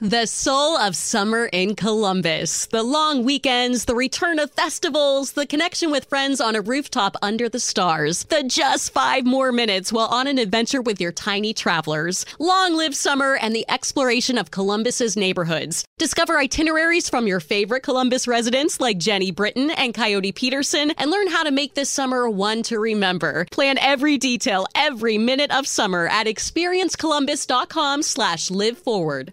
The soul of summer in Columbus. The long weekends, the return of festivals, the connection with friends on a rooftop under the stars, the just five more minutes while on an adventure with your tiny travelers. Long live summer and the exploration of Columbus's neighborhoods. Discover itineraries from your favorite Columbus residents like Jenny Britton and Coyote Peterson and learn how to make this summer one to remember. Plan every detail, every minute of summer at experiencecolumbus.com slash live forward.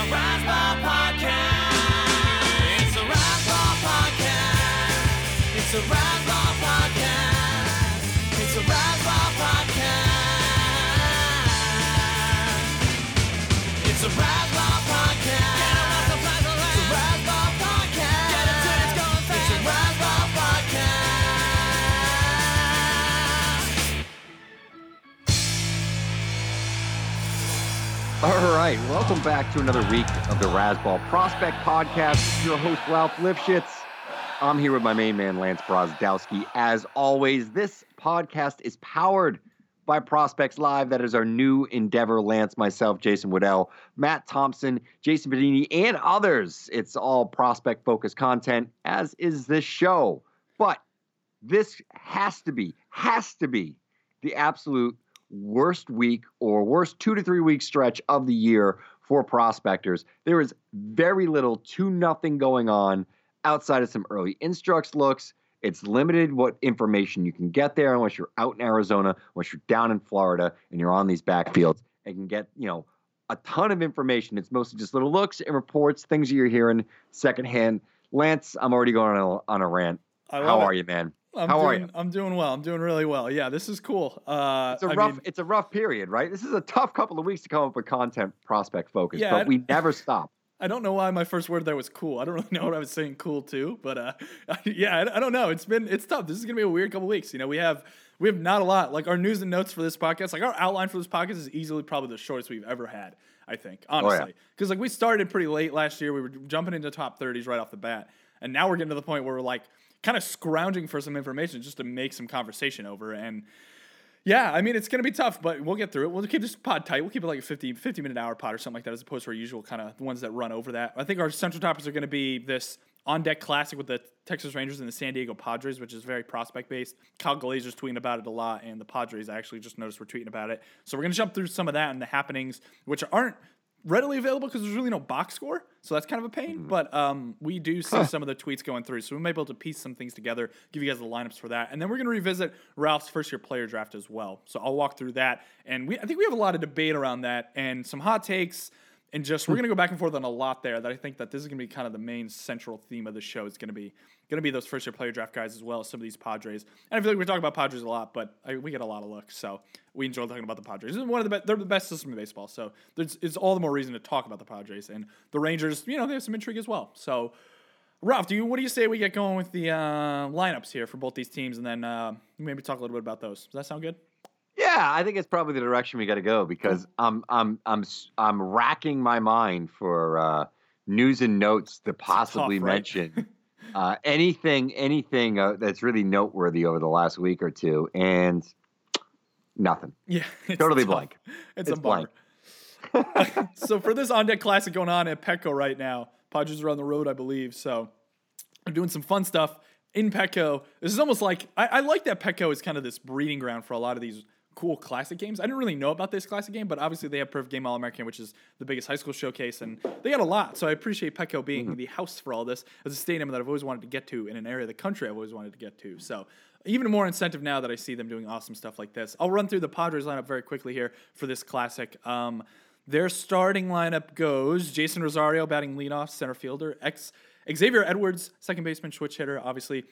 It's a a Razzball podcast. It's a. All right, welcome back to another week of the Razzball Prospect Podcast. Your host, Ralph Lifshitz. I'm here with my main man, Lance Brozdowski. As always, this podcast is powered by Prospects Live. That is our new endeavor. Lance, myself, Jason Woodell, Matt Thompson, Jason Bedini, and others. It's all prospect focused content, as is this show. But this has to be, has to be the absolute worst week or worst two to three week stretch of the year for prospectors. There is very little to nothing going on outside of some early instructs looks. It's limited what information you can get there unless you're out in Arizona, unless you're down in Florida and you're on these backfields and can get, you know, a ton of information. It's mostly just little looks and reports, things that you're hearing secondhand. Lance, I'm already going on a, on a rant. How love are you, man? I'm How doing, are you? I'm doing well. I'm doing really well. Yeah, this is cool. Uh, It's a I rough. mean, it's a rough period, right? This is a tough couple of weeks to come up with content prospect focus, Yeah, but we never stop. I don't know why my first word there was cool. I don't really know what I was saying cool too, but uh, yeah, I, I don't know. It's been it's tough. This is gonna be a weird couple weeks. You know, we have we have not a lot. Like our news and notes for this podcast, like our outline for this podcast is easily probably the shortest we've ever had. I think Oh, yeah. honestly, because like we started pretty late last year. We were jumping into top thirties right off the bat, and now we're getting to the point where we're like kind of scrounging for some information just to make some conversation over and. Yeah, I mean, it's going to be tough, but we'll get through it. We'll keep this pod tight. We'll keep it like a 50, 50 minute hour pod or something like that, as opposed to our usual kind of the ones that run over that. I think our central topics are going to be this on deck classic with the Texas Rangers and the San Diego Padres, which is very prospect based. Kyle Glaser's tweeting about it a lot, and the Padres I actually just noticed were tweeting about it. So we're going to jump through some of that and the happenings, which aren't readily available because there's really no box score. So that's kind of a pain. But um, we do see some of the tweets going through. So we might be able to piece some things together, give you guys the lineups for that. And then we're going to revisit Ralph's first year player draft as well. So I'll walk through that. And we I think we have a lot of debate around that and some hot takes. And just we're gonna go back and forth on a lot there. That I think that this is gonna be kind of the main central theme of the show. Is gonna be gonna be those first year player draft guys as well as some of these Padres. And I feel like we talk about Padres a lot, but I, we get a lot of looks, so we enjoy talking about the Padres. Is one of the best. They're the best system in baseball, so there's it's all the more reason to talk about the Padres and the Rangers. You know they have some intrigue as well. So Ralph, do you what do you say we get going with the uh, lineups here for both these teams, and then uh, maybe talk a little bit about those? Does that sound good? Yeah, I think it's probably the direction we got to go because I'm I'm I'm I'm racking my mind for uh, news and notes to possibly tough, right? mention uh, anything anything uh, that's really noteworthy over the last week or two, and nothing. Yeah, it's Totally tough. blank. It's, It's a blank. so for this on deck classic going on at Petco right now, Padres are on the road, I believe. So they're doing some fun stuff in Petco. This is almost like I, I like that Petco is kind of this breeding ground for a lot of these cool classic games. I didn't really know about this classic game, but obviously they have Perfect Game All American, which is the biggest high school showcase, and they got a lot. So I appreciate Petco being Mm-hmm. the house for all this as a stadium that I've always wanted to get to in an area of the country I've always wanted to get to. So even more incentive now that I see them doing awesome stuff like this. I'll run through the Padres lineup very quickly here for this classic. Um, their starting lineup goes Jeisson Rosario batting leadoff, center fielder, ex Xavier Edwards, second baseman, switch hitter, obviously.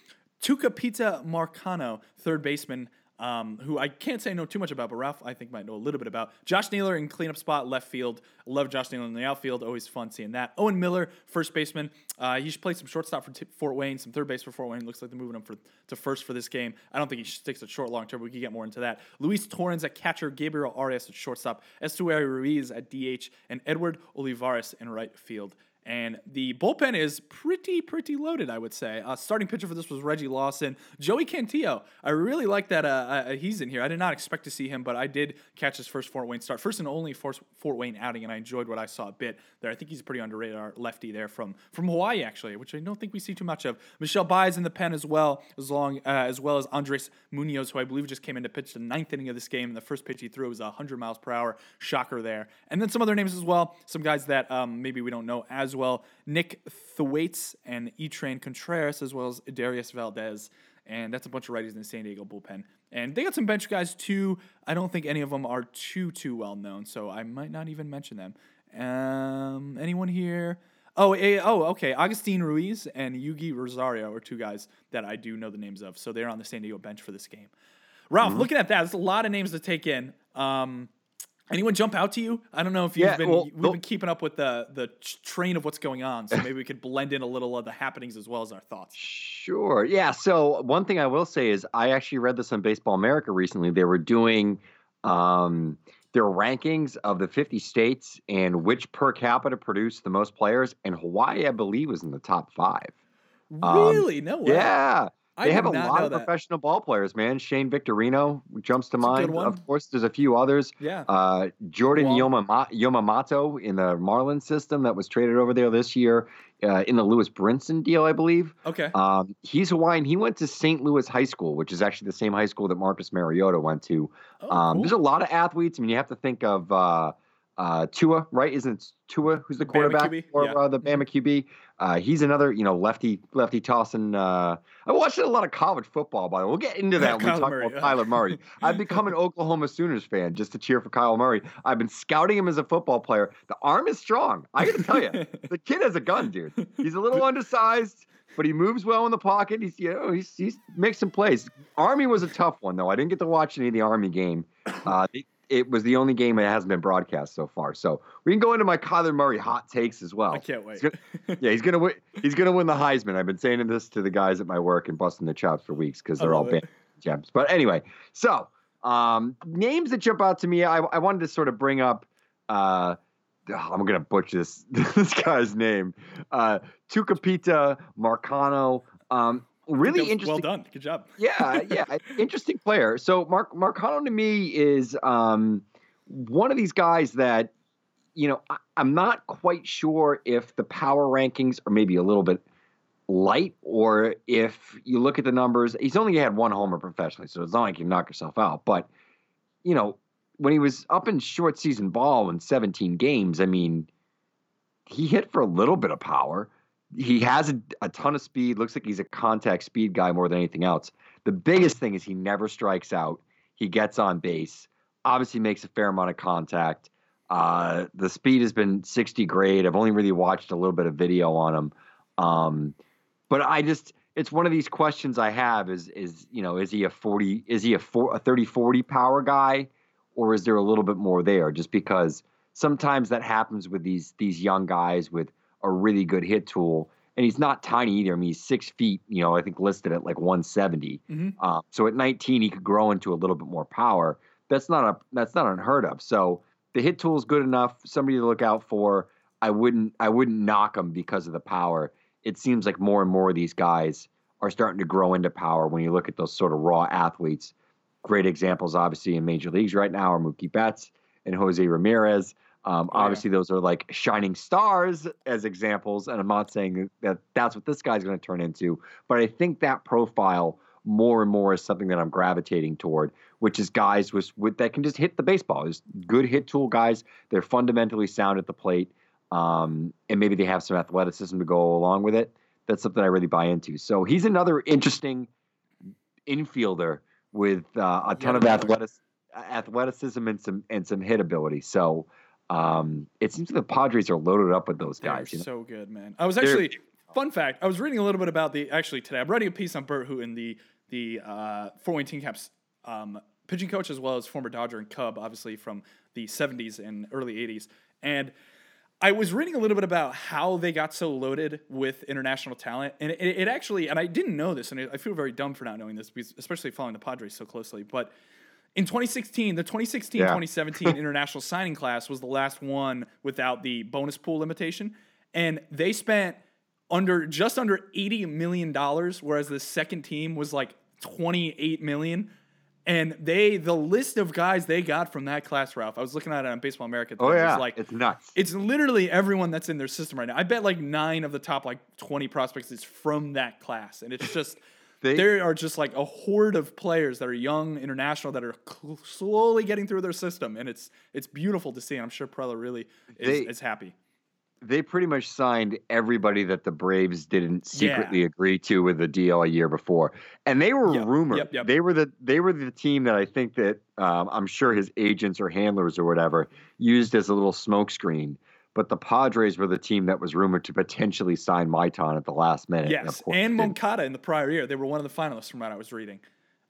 Tucupita Marcano, third baseman, um, who I can't say I know too much about, but Ralph I think might know a little bit about. Josh Naylor in cleanup spot, left field. Love Josh Naylor in the outfield. Always fun seeing that. Owen Miller, first baseman. Uh, he should play some shortstop for T- Fort Wayne, some third base for Fort Wayne. Looks like they're moving him for, to first for this game. I don't think he sticks at short long term. We can get more into that. Luis Torrens at catcher, Gabriel Arias at shortstop, Esteury Ruiz at DH, and Edward Olivares in right field. And the bullpen is pretty, pretty loaded, I would say. Uh, starting pitcher for this was Reggie Lawson. Joey Cantillo. I really like that uh, uh, he's in here. I did not expect to see him, but I did catch his first Fort Wayne start. First and only Fort, Wayne outing, and I enjoyed what I saw a bit there. I think he's a pretty underrated our lefty there from, from Hawaii, actually, which I don't think we see too much of. Michel Baez in the pen as well, as long uh, as well as Andres Munoz, who I believe just came in to pitch the ninth inning of this game. And the first pitch he threw was 100 miles per hour. Shocker there. And then some other names as well. Some guys that um, maybe we don't know as well. Nick Thwaites and Efrain Contreras, as well as Dauris Valdez. And that's a bunch of righties in the San Diego bullpen. And they got some bench guys too. I don't think any of them are too, too well known. So I might not even mention them. Um, anyone here? Oh, eh, oh, okay. Agustin Ruiz and Eguy Rosario are two guys that I do know the names of. So they're on the San Diego bench for this game. Ralph, Mm-hmm. looking at that, there's a lot of names to take in. Um, anyone jump out to you? I don't know if you've Yeah, been well, we've been keeping up with the the train of what's going on, so maybe we could blend in a little of the happenings as well as our thoughts. Sure. Yeah. So one thing I will say is I actually read this on Baseball America recently. They were doing um, their rankings of the 50 states and which per capita produced the most players, and Hawaii, I believe, was in the top five. Um, Really? no way. Yeah. I They have a lot of professional ball players, man. Shane Victorino jumps to mind. Of course, there's a few others. Yeah. Uh, Jordan Yamamoto in the Marlins system that was traded over there this year uh, in the Lewis Brinson deal, I believe. Okay. Um, he's Hawaiian. He went to St. Louis High School, which is actually the same high school that Marcus Mariota went to. Oh, um, cool. There's a lot of athletes. I mean, you have to think of uh, uh, Tua, right? Isn't it Tua who's the quarterback for yeah. Uh, the Bama QB? Uh, he's another, you know, lefty, lefty tossing. Uh, I watched a lot of college football, by the way. We'll get into that when we talk Murray, about yeah. Kyler Murray. I've become an Oklahoma Sooners fan just to cheer for Kyle Murray. I've been scouting him as a football player. The arm is strong. I got to tell you, the kid has a gun, dude. He's a little undersized, but he moves well in the pocket. He's you know he's he's makes some plays. Army was a tough one though. I didn't get to watch any of the Army game. Uh, it, it was the only game that hasn't been broadcast so far. So we can go into my Kyler Murray hot takes as well. I can't wait. He's gonna- yeah, he's gonna win. He's gonna win the Heisman. I've been saying this to the guys at my work and busting the chops for weeks because they're all band gems. But anyway, so um, names that jump out to me, I, I wanted to sort of bring up. Uh, oh, I'm gonna butcher this this guy's name. Uh, Tucupita Marcano. Um, really interesting. Well done. Good job. yeah, yeah, interesting player. So Mark Marcano to me is um, one of these guys that you know I, I'm not quite sure if the power rankings are maybe a little bit light or if you look at the numbers, he's only had one homer professionally, so it's not like you knock yourself out. But you know when he was up in short season ball in 17 games, I mean he hit for a little bit of power. He has a, a ton of speed. Looks like he's a contact speed guy more than anything else. The biggest thing is he never strikes out. He gets on base. Obviously, makes a fair amount of contact. Uh, the speed has been 60 grade. I've only really watched a little bit of video on him. Um, but I just, it's one of these questions I have is, is, you know, is he a 40, is he a, four, a 30, 40 power guy or is there a little bit more there? Just because sometimes that happens with these, these young guys with a really good hit tool. And he's not tiny either. I mean, he's six feet, you know, I think listed at like 170. Mhm. Um, so at 19, he could grow into a little bit more power. That's not a, that's not unheard of. So the hit tool is good enough. Somebody to look out for. I wouldn't, I wouldn't knock him because of the power. It seems like more and more of these guys are starting to grow into power when you look at those sort of raw athletes. Great examples, obviously, in major leagues right now are Mookie Betts and Jose Ramirez. Um, Oh, yeah. obviously, those are like shining stars as examples, and I'm not saying that that's what this guy's going to turn into, but I think that profile more and more is something that I'm gravitating toward, which is guys with, with that can just hit the baseball. Is good hit tool guys. They're fundamentally sound at the plate, um, and maybe they have some athleticism to go along with it. That's something I really buy into. So he's another interesting infielder with uh, a ton Yeah. of athletic, athleticism and some and some hit ability. So um, it seems like the Padres are loaded up with those guys. You know? so good, man. I was They're- actually fun fact. I was reading a little bit about the actually today. I'm writing a piece on Burt in the the uh, Fort Wayne TinCaps um, pitching coach as well as former Dodger and Cub, obviously from the 70s and early 80s. And I was reading a little bit about how they got so loaded with international talent, and it, it actually, and I didn't know this, and I feel very dumb for not knowing this, because, especially following the Padres so closely. But in 2016, the 2016 Yeah. 2017 international signing class was the last one without the bonus pool limitation, and they spent under just under 80 million dollars, whereas the second team was like 28 million. And they, the list of guys they got from that class, Ralph. I was looking at it on Baseball America. Oh today, it yeah, like it's nuts. it's literally everyone that's in their system right now. I bet like nine of the top like 20 prospects is from that class. And it's just, They- there are just like a horde of players that are young, international, that are cl- slowly getting through their system. And it's it's beautiful to see. And I'm sure Preller really is, They- is happy. they pretty much signed everybody that the Braves didn't Yeah. secretly agree to with the deal a year before, and they were Yep, rumored. yep, yep. They were the they were the team that I think that um, I'm sure his agents or handlers or whatever used as a little smokescreen. But the Padres were the team that was rumored to potentially sign Maitan at the last minute. Yes. course And. Moncada in the prior year. They were one of the finalists from what I was reading,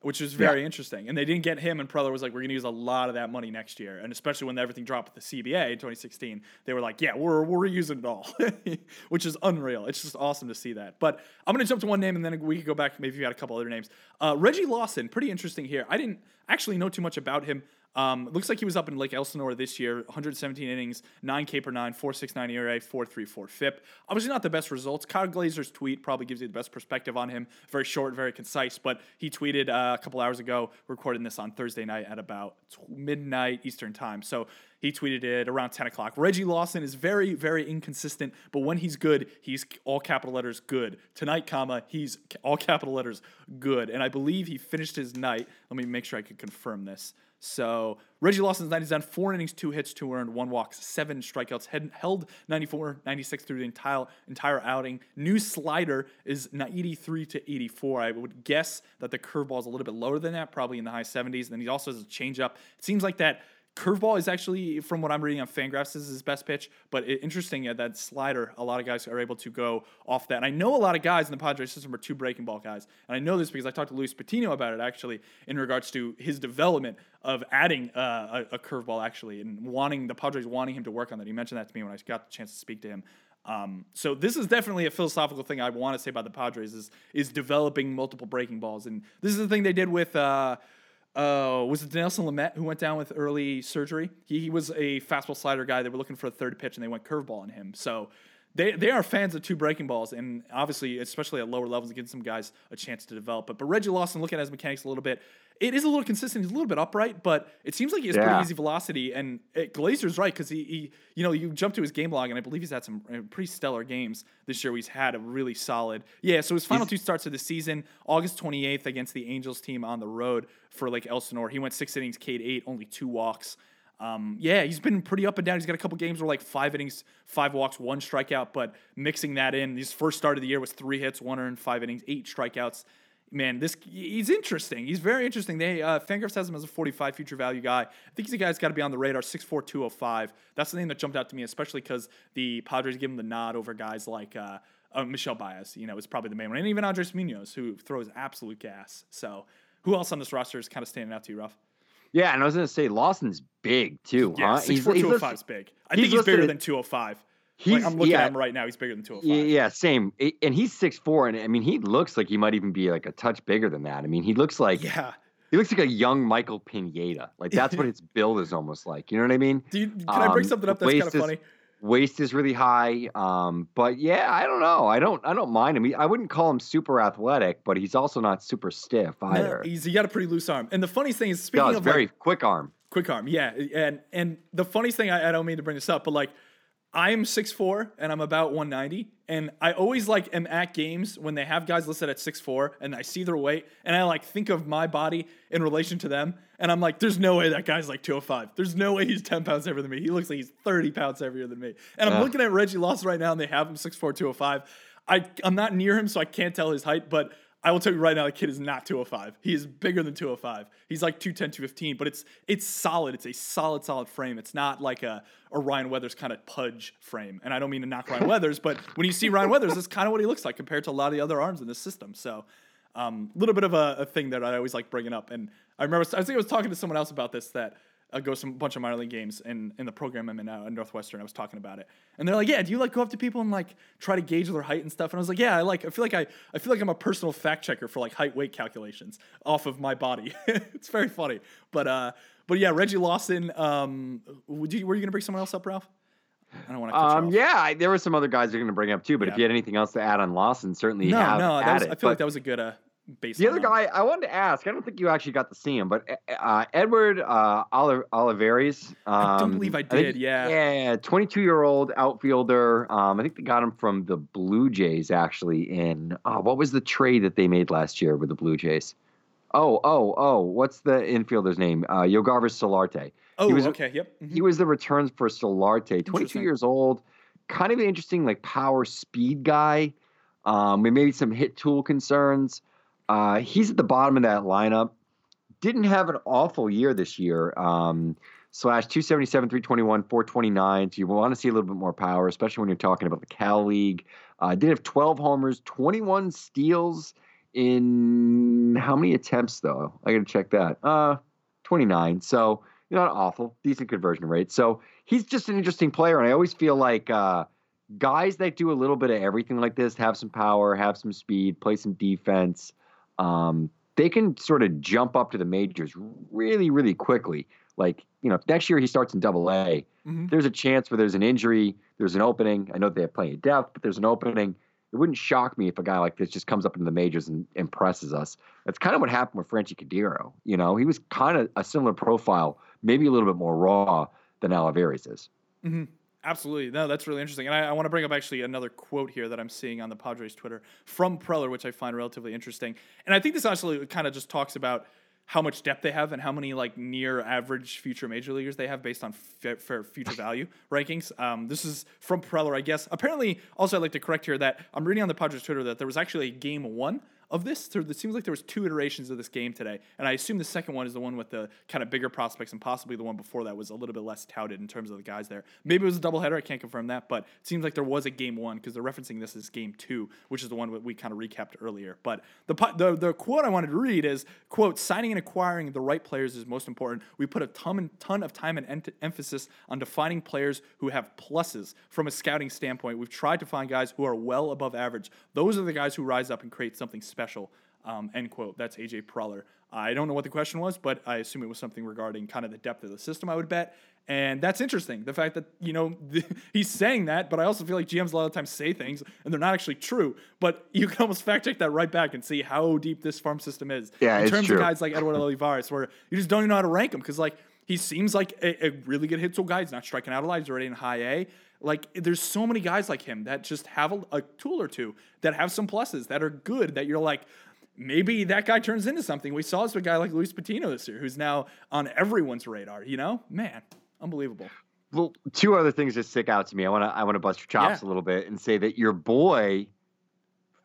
which is very interesting. And they didn't get him, and Preller was like, we're going to use a lot of that money next year. And especially when everything dropped with the CBA in 2016, they were like, yeah, we're, we're using it all, which is unreal. It's just awesome to see that. But I'm going to jump to one name, and then we could go back. Maybe you got a couple other names. Uh, Reggie Lawson, pretty interesting here. I didn't actually know too much about him. Um, looks like he was up in Lake Elsinore this year, 117 innings, 9 K per 9, 4.69 ERA, 4.34 FIP. Obviously, not the best results. Kyle Glaser's tweet probably gives you the best perspective on him. Very short, very concise, but he tweeted uh, a couple hours ago, recording this on Thursday night at about midnight Eastern time. So he tweeted it around 10 o'clock. Reggie Lawson is very, very inconsistent, but when he's good, he's all capital letters good. Tonight, comma, he's all capital letters good. And I believe he finished his night. Let me make sure I could confirm this. So Reggie Lawson's night is done. Four innings, two hits, two earned, one walk, seven strikeouts. Had, held 94, 96 through the entire entire outing. New slider is 83 to 84. I would guess that the curveball is a little bit lower than that, probably in the high 70s. And then he also has a changeup. It seems like that curveball is actually, from what I'm reading on Fangraphs, is his best pitch. But it, interesting that slider, a lot of guys are able to go off that. And I know a lot of guys in the Padres system are two breaking ball guys. And I know this because I talked to Luis Patino about it actually in regards to his development of adding uh, a, a curveball actually and wanting the Padres wanting him to work on that. He mentioned that to me when I got the chance to speak to him. Um, so this is definitely a philosophical thing I want to say about the Padres is is developing multiple breaking balls, and this is the thing they did with uh, uh, was it Nelson Lamet who went down with early surgery? He, he was a fastball slider guy. They were looking for a third pitch, and they went curveball on him. So they they are fans of two breaking balls, and obviously, especially at lower levels, it gives some guys a chance to develop. But but Reggie Lawson, looking at his mechanics a little bit, it is a little consistent. He's a little bit upright, but it seems like he has pretty easy velocity. And it, Glaser's right because he, he, you know, you jump to his game log, and I believe he's had some uh, pretty stellar games this year. He's had a really solid, yeah. So his final two starts of the season, August 28th against the Angels team on the road for Lake Elsinore. He went six innings, K'd eight, only two walks. Um, yeah, he's been pretty up and down. He's got a couple games where like five innings, five walks, one strikeout, but mixing that in, his first start of the year was three hits, one earned, five innings, eight strikeouts. Man, this he's interesting. He's very interesting. They uh, Fangraphs has him as a 45 future value guy. I think he's a guy that's got to be on the radar. 6'4", 205. That's the name that jumped out to me, especially because the Padres give him the nod over guys like uh, uh, Michel Baez. You know, is probably the main one, and even Andres Munoz, who throws absolute gas. So, who else on this roster is kind of standing out to you, Ruff? Yeah, and I was gonna say Lawson's big too, Yeah, huh? six four two oh five is big. I think he's he's bigger than two oh five. He's- I'm looking yeah. at him right now. He's bigger than 205. Yeah, same. And he's six four, and I mean, he looks like he might even be like a touch bigger than that. I mean, he looks like Yeah. he looks like a young Michael Pineda. Like that's what his build is almost like. You know what I mean? Do you, can I bring Um, something up that's kind of funny? Waist is really high. Um, but yeah, I don't know. I don't I don't mind him. He, I wouldn't call him super athletic, but he's also not super stiff No, either. he's he got a pretty loose arm. And the funniest thing is speaking of very like, quick arm. quick arm, yeah. And and the funniest thing I, I don't mean to bring this up, but like I'm 6'4 and I'm about 190. And I always like am at games when they have guys listed at 6'4 and I see their weight and I like think of my body in relation to them. And I'm like, there's no way that guy's like 205. There's no way he's 10 pounds heavier than me. He looks like he's 30 pounds heavier than me. And I'm Ugh. looking at Reggie Lawson right now and they have him 6'4, 205. I, I'm not near him, so I can't tell his height, but I will tell you right now, the kid is not 205. He is bigger than 205. He's like 210, 215, but it's it's solid. It's a solid, solid frame. It's not like a, a Ryan Weathers kind of pudge frame. And I don't mean to knock Ryan Weathers, but when you see Ryan Weathers, that's kind of what he looks like compared to a lot of the other arms in this system. So a um, little bit of a, a thing that I always like bringing up. And I remember, I think I was talking to someone else about this that goes to a bunch of minor league games in, in the program I'm in now at Northwestern. I was talking about it, and they're like, "Yeah, do you like go up to people and like try to gauge their height and stuff?" And I was like, "Yeah, I like. I feel like I, I feel like I'm a personal fact checker for like height weight calculations off of my body. it's very funny, but uh, but yeah, Reggie Lawson. Um, would you, were you gonna bring someone else up, Ralph? I don't want to. Um, yeah, I, there were some other guys you're going to bring up too, but if you had anything else to add on Lawson, certainly No, have no, was, it. I feel But like that was a good uh base. the other guy I wanted to ask, I don't think you actually got to see him, but uh, Edward uh, Oli- Olivares. Um, I don't believe I think- did, yeah. yeah, 22 year old outfielder. Um, I think they got him from the Blue Jays actually. In oh, what was the trade that they made last year with the Blue Jays? Oh, oh, oh, what's the infielder's name? Uh, Yangervis Solarte. Oh, he was- okay, yep. mhm. He was the returns for Solarte, 22 years old, kind of an interesting like power speed guy. Um, maybe some hit tool concerns. Uh, he's at the bottom of that lineup. Didn't have an awful year this year. Um, slash 277, 321, 429. So you want to see a little bit more power, especially when you're talking about the Cal League. Uh, did have 12 homers, 21 steals in how many attempts though? I got to check that. Uh, 29. So not awful, decent conversion rate. So he's just an interesting player, and I always feel like uh, guys that do a little bit of everything like this, have some power, have some speed, play some defense. Um, they can sort of jump up to the majors really, really quickly. Like you know, if next year he starts in Double A. Mhm. There's a chance where there's an injury, there's an opening. I know they have plenty of depth, but there's an opening. It wouldn't shock me if a guy like this just comes up into the majors and impresses us. That's kind of what happened with Franchy Cordero. You know, he was kind of a similar profile, maybe a little bit more raw than Olivares is. Absolutely. No, that's really interesting. And I, I want to bring up actually another quote here that I'm seeing on the Padres Twitter from Preller, which I find relatively interesting. And I think this actually kind of just talks about how much depth they have and how many like near average future major leaguers they have based on fa- fair future value rankings. Um, this is from Preller, I guess. Apparently, also I'd like to correct here that I'm reading on the Padres Twitter that there was actually a game one of this. It seems like there was two iterations of this game today, and I assume the second one is the one with the kind of bigger prospects, and possibly the one before that was a little bit less touted in terms of the guys there. Maybe it was a doubleheader. I can't confirm that, but it seems like there was a game one because they're referencing this as game two, which is the one that we kind of recapped earlier. But the, the the quote I wanted to read is quote signing and acquiring the right players is most important. We put a ton ton of time and ent- emphasis on defining players who have pluses from a scouting standpoint. We've tried to find guys who are well above average. Those are the guys who rise up and create something special. Um, end quote. That's AJ Preller. I don't know what the question was, but I assume it was something regarding kind of the depth of the system. I would bet, and that's interesting. The fact that you know he's saying that, but I also feel like GMs a lot of times say things and they're not actually true. But you can almost fact check that right back and see how deep this farm system is. Yeah, in it's terms true. of guys like Edward Olivares, where you just don't even know how to rank him because like he seems like a, a really good hit tool guy. He's not striking out a lot. He's already in high A. Like there's so many guys like him that just have a, a tool or two that have some pluses that are good that you're like maybe that guy turns into something. We saw this with a guy like Luis Patino this year, who's now on everyone's radar. You know, man, unbelievable. Well, two other things just stick out to me. I want to I want to bust your chops Yeah. a little bit and say that your boy,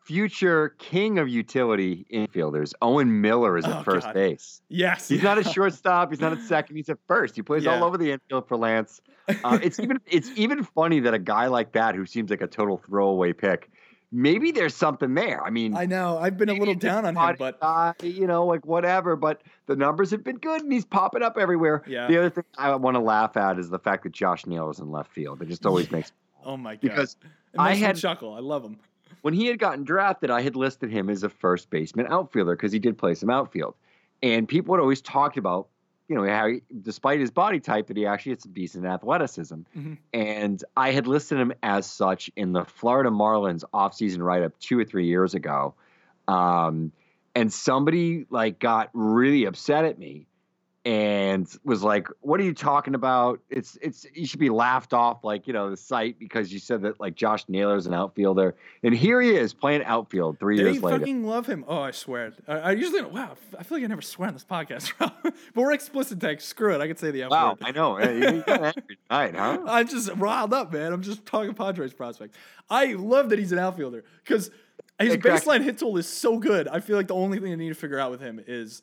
future king of utility infielders, Owen Miller is at Oh, first God. base. Yes, He's not a shortstop. He's not at second. He's at first. He plays all over the infield for Lance. Uh, it's even it's even funny that a guy like that, who seems like a total throwaway pick, maybe there's something there. I mean, I know. I've been a little down on him, but you know, like whatever. But the numbers have been good, and he's popping up everywhere. Yeah. The other thing I want to laugh at is the fact that Josh Neal is in left field. It just always makes oh my god, because I had- chuckle. I love him. When he had gotten drafted, I had listed him as a first baseman outfielder because he did play some outfield. And people had always talked about, you know, how he, despite his body type, that he actually had some decent athleticism. Mhm. And I had listed him as such in the Florida Marlins offseason write up two or three years ago. Um, and somebody like got really upset at me and was like, "What are you talking about? It's it's you should be laughed off like you know the site because you said that like Josh Naylor's an outfielder, and here he is playing outfield three They years later. fucking love him. Oh, I swear. I, I usually. Wow, I feel like I never swear on this podcast. but we're explicit text. Screw it. I can say the F Wow, word. I know. Tonight, huh? I'm just riled up, man. I'm just talking Padres prospect. I love that he's an outfielder because his baseline hit tool is so good. I feel like the only thing I need to figure out with him is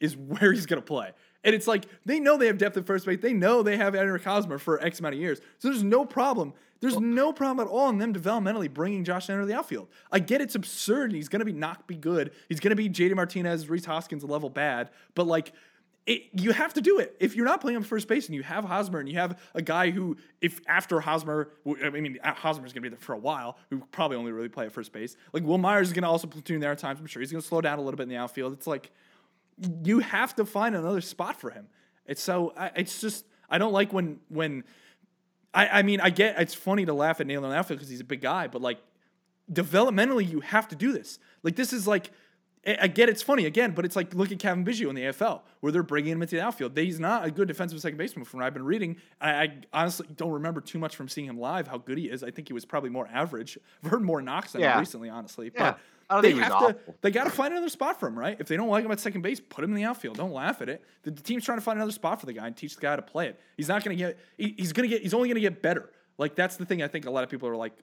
is where he's gonna play. And it's like they know they have depth at first base. They know they have Eric Hosmer for X amount of years. So there's no problem. There's no problem at all in them developmentally bringing Josh Naylor to the outfield. I get it's absurd. He's gonna be not be good. He's gonna be JD Martinez, Rhys Hoskins level bad. But like it, you have to do it. If you're not playing on first base and you have Hosmer and you have a guy who, if after Hosmer, I mean, Hosmer's going to be there for a while, who probably only really play at first base. Like Wil Myers is going to also platoon there at times. I'm sure he's going to slow down a little bit in the outfield. It's like you have to find another spot for him. It's so, it's just, I don't like when, when, I, I mean, I get it's funny to laugh at Naylor in outfield because he's a big guy, but like developmentally, you have to do this. Like this is like I get it's funny again, but it's like look at Cavan Biggio in the AFL where they're bringing him into the outfield. He's not a good defensive second baseman from what I've been reading. I, I honestly don't remember too much from seeing him live how good he is. I think he was probably more average. I've heard more knocks than him recently, honestly. Yeah. But I don't they have to. They got to find another spot for him, right? If they don't like him at second base, put him in the outfield. Don't laugh at it. The, the team's trying to find another spot for the guy and teach the guy how to play it. He's not going to get. He, he's going to get. He's only going to get better. Like that's the thing. I think a lot of people are like,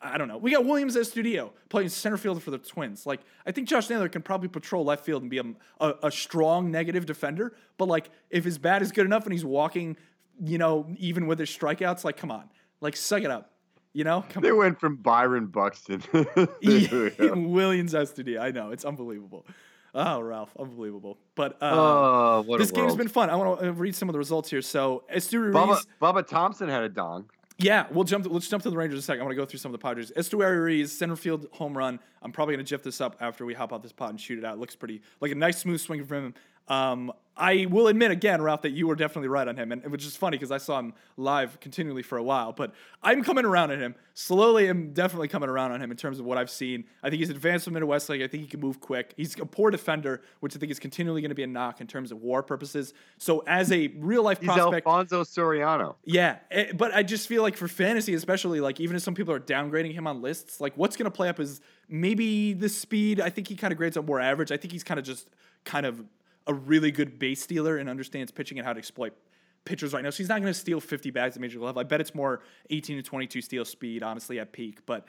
I don't know. We got Willians Astudillo playing center field for the Twins. Like, I think Josh Naylor can probably patrol left field and be a, a, a strong negative defender. But like, if his bat is good enough and he's walking, you know, even with his strikeouts, like, come on, like, suck it up. You know, come They went from Byron Buxton. on. Willians Astudillo. I know it's unbelievable. Oh, Ralph, unbelievable. But uh, oh, this game's been fun. I want to read some of the results here. So, Esteury Bubba. Bubba Thompson had a dong. Yeah, we'll jump. Let's jump to the Rangers in a second. I want to go through some of the Padres. Esteury center field home run. I'm probably going to jiff this up after we hop out this pot and shoot it out. It looks pretty like a nice smooth swing from him. Um, I will admit again, Ralph, that you were definitely right on him, and which is funny because I saw him live continually for a while. But I'm coming around on him slowly. I'm definitely coming around on him in terms of what I've seen. I think he's advanced from Midwest League. I think he can move quick. He's a poor defender, which I think is continually going to be a knock in terms of WAR purposes. So as a real life He's prospect, Alfonso Soriano. yeah, eh, but I just feel like for fantasy, especially, like even if some people are downgrading him on lists, like what's going to play up is maybe the speed. I think he kind of grades up more average. I think he's kind of just kind of a really good base stealer and understands pitching and how to exploit pitchers right now. So he's not going to steal 50 bags at major level. I bet it's more 18 to 22 steal speed, honestly, at peak. But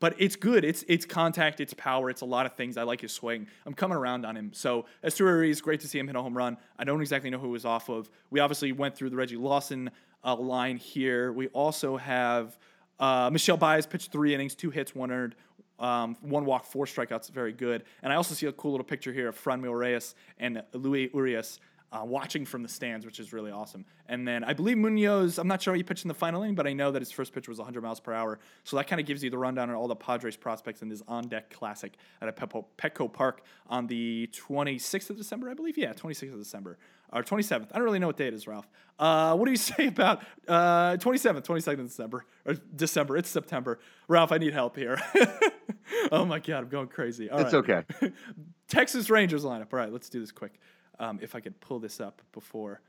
but it's good. It's it's contact, it's power, it's a lot of things. I like his swing. I'm coming around on him. So Esteury is great to see him hit a home run. I don't exactly know who was off of. We obviously went through the Reggie Lawson uh, line here. We also have uh, Michel Baez pitched three innings, two hits, one earned, um, one walk, four strikeouts. Very good. And I also see a cool little picture here of Franmil Reyes and Luis Urias uh, watching from the stands, which is really awesome. And then I believe Munoz, I'm not sure he pitched in the final inning, but I know that his first pitch was 100 miles per hour. So that kind of gives you the rundown on all the Padres prospects in this on deck classic at a Petco, Petco Park on the 26th of December, I believe. Yeah, 26th of December. Or 27th. I don't really know what day it is, Ralph. Uh, what do you say about uh, 27th, 22nd of December? Or December. It's September. Ralph, I need help here. oh my God, I'm going crazy. All It's right. okay. Texas Rangers lineup. All right, let's do this quick. Um, if I could pull this up before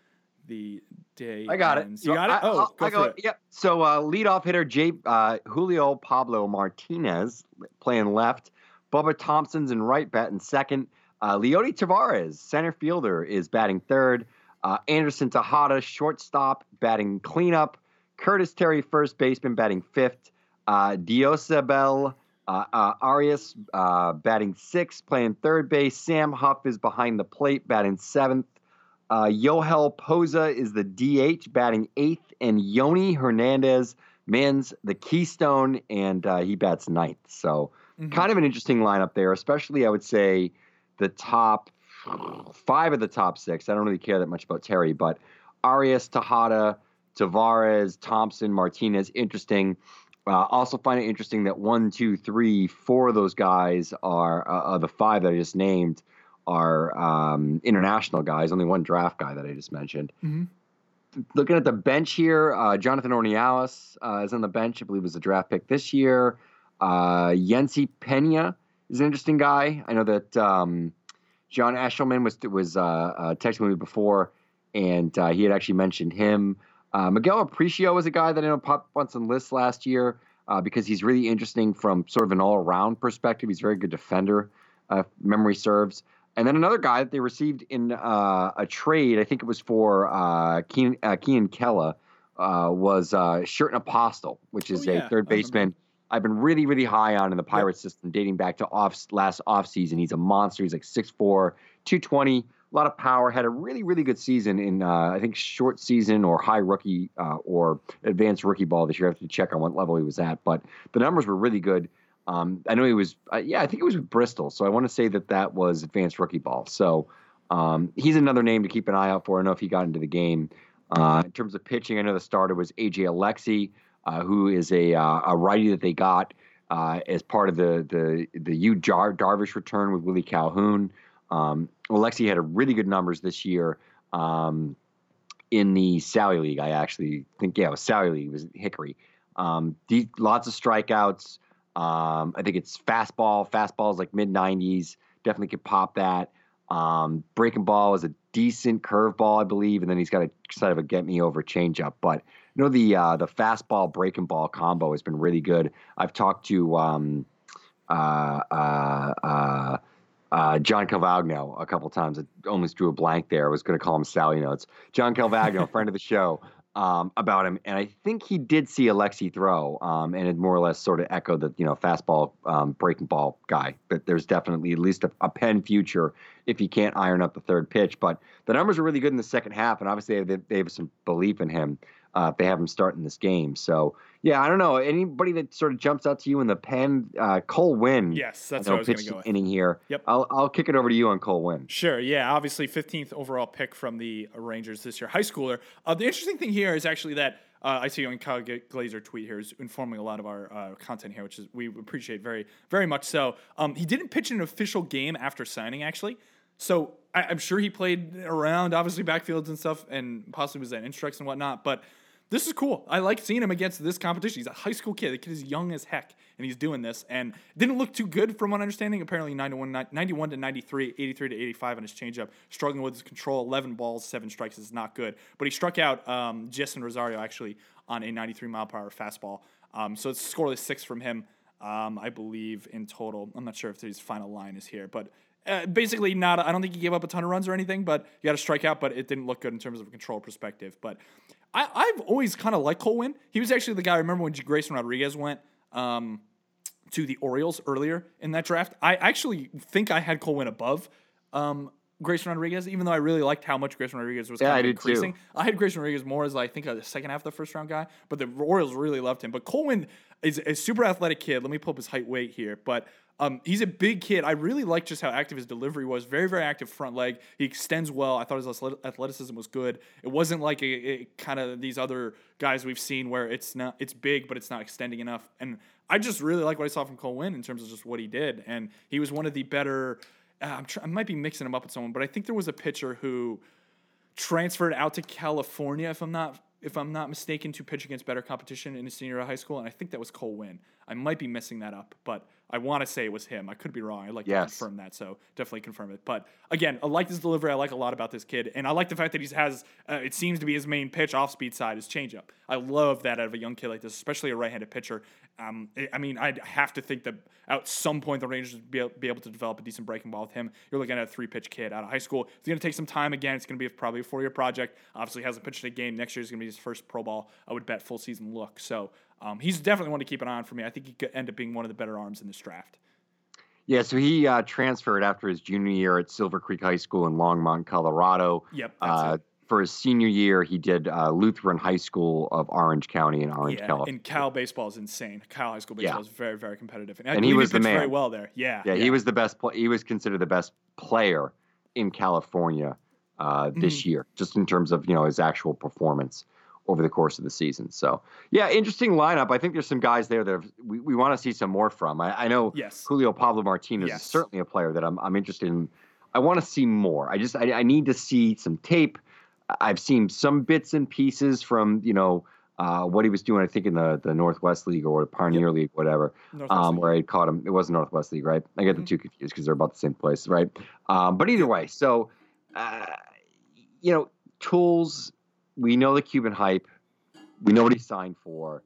the day. I got it. ends. You got it? Oh, I'll- go I for go- it. Yep. So uh, leadoff hitter J, uh, Julio Pablo Martinez playing left. Bubba Thompson's in right, batting second. Uh, Leody Taveras, center fielder, is batting third. Uh, Anderson Tejeda, shortstop, batting cleanup. Curtis Terry, first baseman, batting fifth. Uh, Diosbel uh, uh, Arias, uh, batting sixth, playing third base. Sam Huff is behind the plate, batting seventh. Uh, Yohel Pozo is the DH, batting eighth, and Yonny Hernandez mans the keystone, and uh, he bats ninth. So, Mhm. kind of an interesting lineup there, especially I would say the top five of the top six. I don't really care that much about Terry, but Arias, Tejeda, Taveras, Thompson, Martinez, interesting. Uh, also find it interesting that one, two, three, four of those guys are uh, the five that I just named are um, international guys. Only one draft guy that I just mentioned. Mhm. Looking at the bench here, uh, Jonathan Ornelas uh, is on the bench. I believe was a draft pick this year. Uh, Yenci Pena is an interesting guy. I know that um, John Eshelman was was uh, uh, texting me before, and uh, he had actually mentioned him. Uh, Miguel Aparicio was a guy that I know popped on some lists last year uh, because he's really interesting from sort of an all around perspective. He's a very good defender, uh, memory serves. And then another guy that they received in uh, a trade, I think it was for uh, Keen, uh, Keone Kela, uh, was uh, Sherten Apostel, which is Oh, yeah, a third baseman. I've been really, really high on in the Pirates system dating back to off last offseason. He's a monster. He's like 6'4, 220, a lot of power. Had a really, really good season in, uh, I think, short season or high rookie uh, or advanced rookie ball this year. I have to check on what level he was at. But the numbers were really good. Um, I know he was, uh, yeah, I think it was with Bristol. So I want to say that that was advanced rookie ball. So um, he's another name to keep an eye out for. I don't know if he got into the game. Uh, in terms of pitching, I know the starter was AJ Alexy, uh, who is a uh, a righty that they got uh, as part of the the the U Jar- Darvish return with Willie Calhoun. Um, Alexy had a really good numbers this year um, in the Sally League. I actually think yeah, it was Sally League. It was Hickory. Um, lots of strikeouts. Um, I think it's fastball. Fastball is like mid 90s. Definitely could pop that. Um, breaking ball is a decent curveball, I believe, and then he's got a sort of a get me over changeup. But you know the uh, the fastball breaking ball combo has been really good. I've talked to um, uh, uh, uh, John Calvagno a couple times. I almost drew a blank there. I was going to call him Sally Notes. John Calvagno, friend of the show, um, about him, and I think he did see Alexy throw, um, and it more or less sort of echoed the you know fastball um, breaking ball guy. But there's definitely at least a, a pen future if he can't iron up the third pitch. But the numbers are really good in the second half, and obviously they, they have some belief in him. Uh, if they have him starting this game, so yeah, I don't know anybody that sort of jumps out to you in the pen. Uh, Cole Winn, Yes, that's what I was going to go with. inning here. Yep. I'll I'll kick it over to you on Cole Winn. Sure, yeah. Obviously, 15th overall pick from the Rangers this year, high schooler. Uh, the interesting thing here is actually that uh, I see on Kyle Glaser tweet here is informing a lot of our uh, content here, which is we appreciate very, very much so. Um, he didn't pitch an official game after signing, actually. So I, I'm sure he played around, obviously, backfields and stuff, and possibly was at instructs and whatnot. But this is cool. I like seeing him against this competition. He's a high school kid. The kid is young as heck, and he's doing this. And didn't look too good from I'm understanding. Apparently 91, 91 to 93, 83 to 85 on his changeup. Struggling with his control. 11 balls, 7 strikes is not good. But he struck out um, Justin Rosario, actually, on a 93 mile per hour fastball. Um, so it's scoreless 6 from him, um, I believe, in total. I'm not sure if his final line is here. But uh, basically, not. I don't think he gave up a ton of runs or anything, but you got a strikeout. But it didn't look good in terms of a control perspective. But I, I've always kind of liked Cole Winn. He was actually the guy I remember when Grayson Rodriguez went um, to the Orioles earlier in that draft. I actually think I had Cole Winn above um, Grayson Rodriguez, even though I really liked how much Grayson Rodriguez was Yeah, kind I of did too. increasing. I had Grayson Rodriguez more as I think a second half of the first round guy, but the Orioles really loved him. But Coleman is a super athletic kid. Let me pull up his height weight here, but um, he's a big kid. I really like just how active his delivery was. Very very active front leg. He extends well. I thought his athleticism was good. It wasn't like a, kind of these other guys we've seen where it's not it's big but it's not extending enough. And I just really like what I saw from Cole Winn in terms of just what he did. And he was one of the better. Uh, try- I might be mixing him up with someone, but I think there was a pitcher who transferred out to California, if I'm not if I'm not mistaken, to pitch against better competition in his senior high school, and I think that was Cole Winn. I might be missing that up, but I want to say it was him. I could be wrong. I'd like Yes. to confirm that, so definitely confirm it. But again, I like this delivery. I like a lot about this kid, and I like the fact that he has. Uh, it seems to be his main pitch off speed side is changeup. I love that out of a young kid like this, especially a right-handed pitcher. Um, I- mean, I'd have to think that at some point the Rangers would be, able- be able to develop a decent breaking ball with him. You're looking at a three-pitch kid out of high school. It's going to take some time. Again, it's going to be probably a four-year project. Obviously, hasn't pitched a game. Next year is going to be his first pro ball. I would bet full season look. So um, he's definitely one to keep an eye on for me. I think he could end up being one of the better arms in this draft. Yeah, so he uh, transferred after his junior year at Silver Creek High School in Longmont, Colorado. Yep, Uh, for his senior year, he did uh, Lutheran High School of Orange County in Orange, Yeah, California. and Cal baseball is insane. Cal high school Yeah. baseball is very, very competitive, and, And he was the pitched very well there. Yeah, yeah, he was the best. Pl- he was considered the best player in California uh, this Mm-hmm. year, just in terms of you know his actual performance over the course of the season. So yeah, interesting lineup. I think there's some guys there that have, we, we want to see some more from. I, I know Yes. Julio Pablo Martinez Yes. is certainly a player that I'm I'm interested in. I want to see more. I just I, I need to see some tape. I've seen some bits and pieces from you know uh, what he was doing. I think in the the Northwest League or the Pioneer League, whatever, um, League. where I caught him. It wasn't Northwest League, right? I get the Mhm. two confused because they're about the same place, right? Um, but either way, so uh, you know, tools. We know the Cuban hype. We know what he signed for.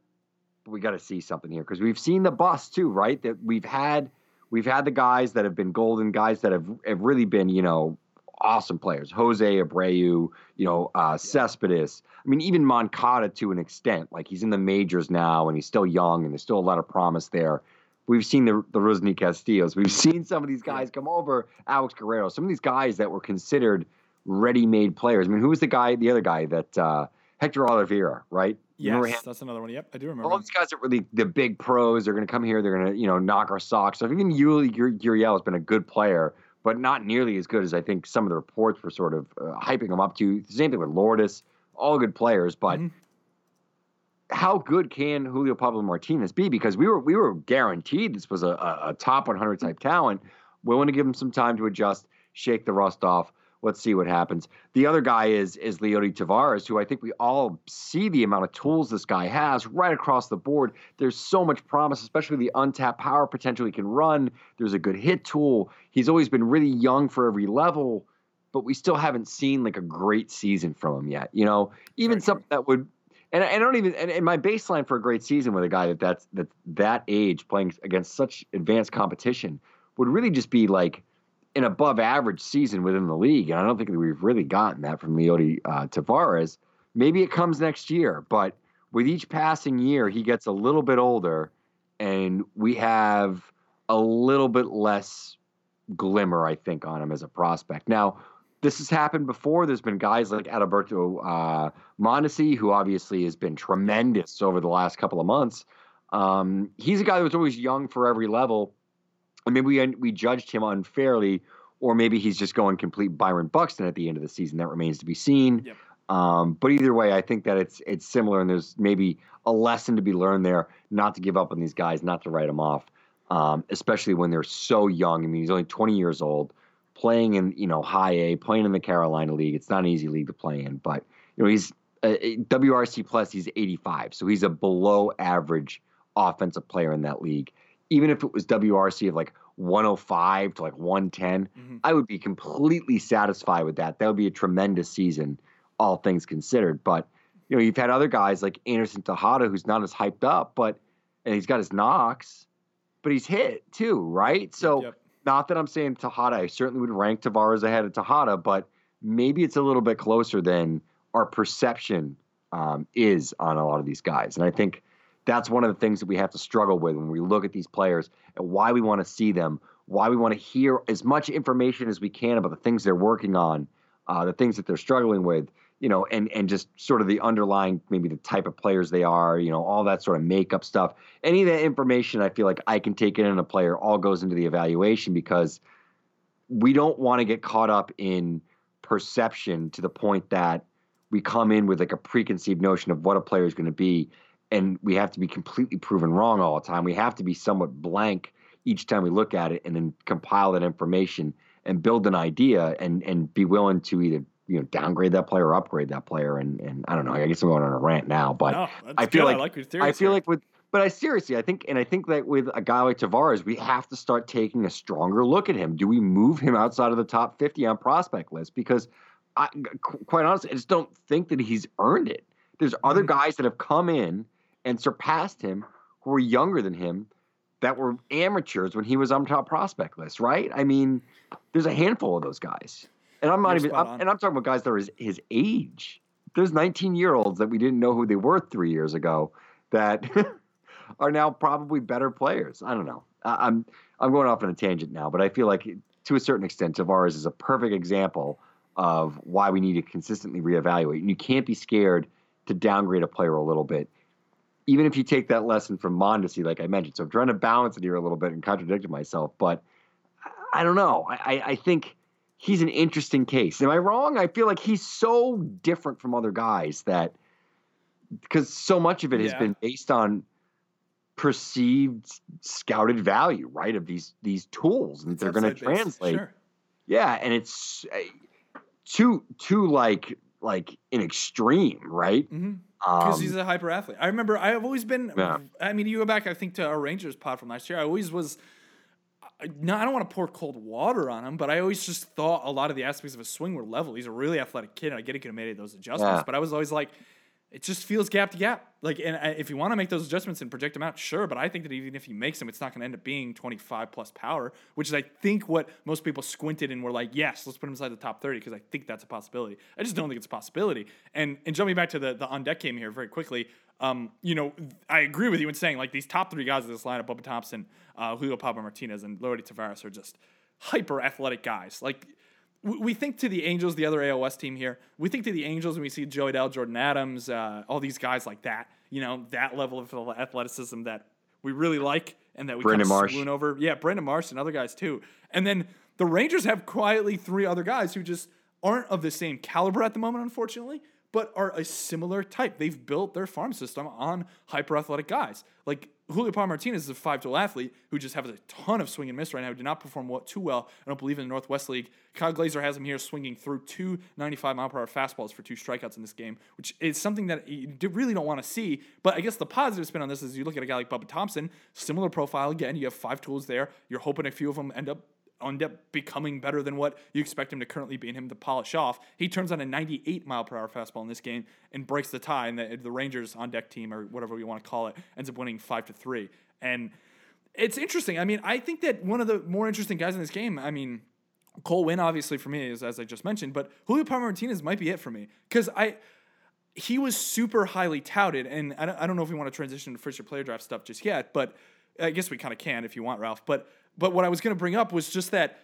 But we got to see something here because we've seen the bust too, right? That we've had we've had the guys that have been golden, guys that have have really been, you know, awesome players. Jose Abreu, you know, uh, Cespedes. I mean, even Moncada to an extent. Like he's in the majors now and he's still young and there's still a lot of promise there. We've seen the the Rusney Castillos. We've seen some of these guys come over. Alex Guerrero. Some of these guys that were considered ready-made players. I mean, who was the guy? The other guy that uh, Hector Olivera, right? Yes, that's another one. Yep, I do remember. All these guys are really the big pros. They're going to come here. They're going to, you know, knock our socks off. Even Yuli Gur- Gurriel has been a good player, but not nearly as good as I think some of the reports were sort of uh, hyping him up to. Same thing with Lourdes. All good players, but Mhm. how good can Julio Pablo Martinez be? Because we were we were guaranteed this was a, a, a top 100 type talent. We Willing to give him some time to adjust, shake the rust off. Let's see what happens. The other guy is is Leody Taveras, who I think we all see the amount of tools this guy has right across the board. There's so much promise, especially the untapped power potential he can run. There's a good hit tool. He's always been really young for every level, but we still haven't seen like a great season from him yet. You know, even true. something that would and I I don't even and, and my baseline for a great season with a guy that that's that that age playing against such advanced competition would really just be like an above average season within the league. And I don't think we've really gotten that from Leody uh, Taveras. Maybe it comes next year, but with each passing year, he gets a little bit older, and we have a little bit less glimmer, I think, on him as a prospect. Now, this has happened before. There's been guys like Adalberto uh, Mondesi, who obviously has been tremendous over the last couple of months. Um, he's a guy that was always young for every level, and maybe we we judged him unfairly, or maybe he's just going complete Byron Buxton at the end of the season. That remains to be seen. Yep. Um, but either way, I think that it's it's similar, and there's maybe a lesson to be learned there, not to give up on these guys, not to write them off, um, especially when they're so young. I mean, he's only 20 years old, playing in you know high A, playing in the Carolina League. It's not an easy league to play in, but you know he's uh, WRC plus. He's 85, so he's a below average offensive player in that league. Even if it was WRC of like 105 to like 110, Mhm. I would be completely satisfied with that. That would be a tremendous season, all things considered. But you know, you've had other guys like Anderson Tejeda, who's not as hyped up, but and he's got his knocks, but he's hit too, right? So Yep. not that I'm saying Tejeda, I certainly would rank Taveras ahead of Tejeda, but maybe it's a little bit closer than our perception um, is on a lot of these guys. And I think that's one of the things that we have to struggle with when we look at these players and why we want to see them, why we want to hear as much information as we can about the things they're working on, uh, the things that they're struggling with, you know, and and just sort of the underlying maybe the type of players they are, you know, all that sort of makeup stuff. Any of that information I feel like I can take in on a player all goes into the evaluation because we don't want to get caught up in perception to the point that we come in with like a preconceived notion of what a player is going to be and we have to be completely proven wrong all the time. We have to be somewhat blank each time we look at it and then compile that information and build an idea and and be willing to either you know downgrade that player or upgrade that player and and I don't know. I guess I'm going on a rant now, but No, I feel good. like I like I feel like with but I seriously I think and I think that with a guy like Taveras, we have to start taking a stronger look at him. Do we move him outside of the top 50 on prospect list because I quite honestly I just don't think that he's earned it. There's other Mhm. guys that have come in and surpassed him who were younger than him that were amateurs when he was on top prospect list, right? I mean, there's a handful of those guys. And I'm not You're even I'm, and I'm talking about guys that are his, his age. There's 19 year olds that we didn't know who they were 3 years ago that are now probably better players. I don't know. I, I'm I'm going off on a tangent now, but I feel like to a certain extent Taveras is a perfect example of why we need to consistently reevaluate. And you can't be scared to downgrade a player a little bit even if you take that lesson from Mondesi, like I mentioned. So I'm trying to balance it here a little bit and contradicted myself, but I- don't know. I, I, think he's an interesting case. Am I wrong? I feel like he's so different from other guys that because so much of it has been based on perceived scouted value, right? Of these these tools and It's they're going to translate. Sure. Yeah, and it's uh, too too like like an extreme, right? hmm Because Um, he's a hyper athlete. I remember I've always been. Yeah. I mean, you go back, I think, to our Rangers pod from last year. I always was. I- No, I don't want to pour cold water on him, but I always just thought a lot of the aspects of his swing were level. He's a really athletic kid, and I get he could have made those adjustments, Yeah. but I was always like, it just feels gap to gap. Like, and if you want to make those adjustments and project them out, sure. But I think that even if he makes them, it's not going to end up being 25 plus power, which is I think what most people squinted and were like, yes, let's put him inside the top 30 because I think that's a possibility. I just don't think it's a possibility. And and jumping back to the the on deck game here very quickly, um, you know, I agree with you in saying like these top three guys of this lineup, Bubba Thompson, uh, Julio Pablo Martinez, and Leody Taveras are just hyper athletic guys. Like we we think to the Angels, the other AOS team here. We think to the Angels, and we see Jo Adell, Jordan Adams, uh, all these guys like that. You know, that level of athleticism that we really like and that we kind Brandon of Marsh. swoon over. Yeah, Brandon Marsh and other guys too. And then the Rangers have quietly three other guys who just aren't of the same caliber at the moment, unfortunately, but are a similar type. They've built their farm system on hyper athletic guys. Like Julio Pablo Martinez is a five tool athlete who just has a ton of swing and miss right now. Who did not perform too well. I don't believe in the Northwest League. Kyle Glaser has him here swinging through two 95 mile per hour fastballs for two strikeouts in this game, which is something that you really don't want to see. But I guess the positive spin on this is you look at a guy like Bubba Thompson, similar profile again. You have five tools there. You're hoping a few of them end up end up becoming better than what you expect him to currently be and him to polish off. He turns on a 98 mile per hour fastball in this game and breaks the tie, and the, the Rangers on deck team or whatever you want to call it ends up winning five to three. And it's interesting. I mean, I think that one of the more interesting guys in this game. I mean. Cole Winn, obviously for me, is as I just mentioned, but Julio Pablo Martinez might be it for me because I he was super highly touted, and I don't, I don't know if we want to transition to first year player draft stuff just yet, but I guess we kind of can if you want, Ralph. But but what I was going to bring up was just that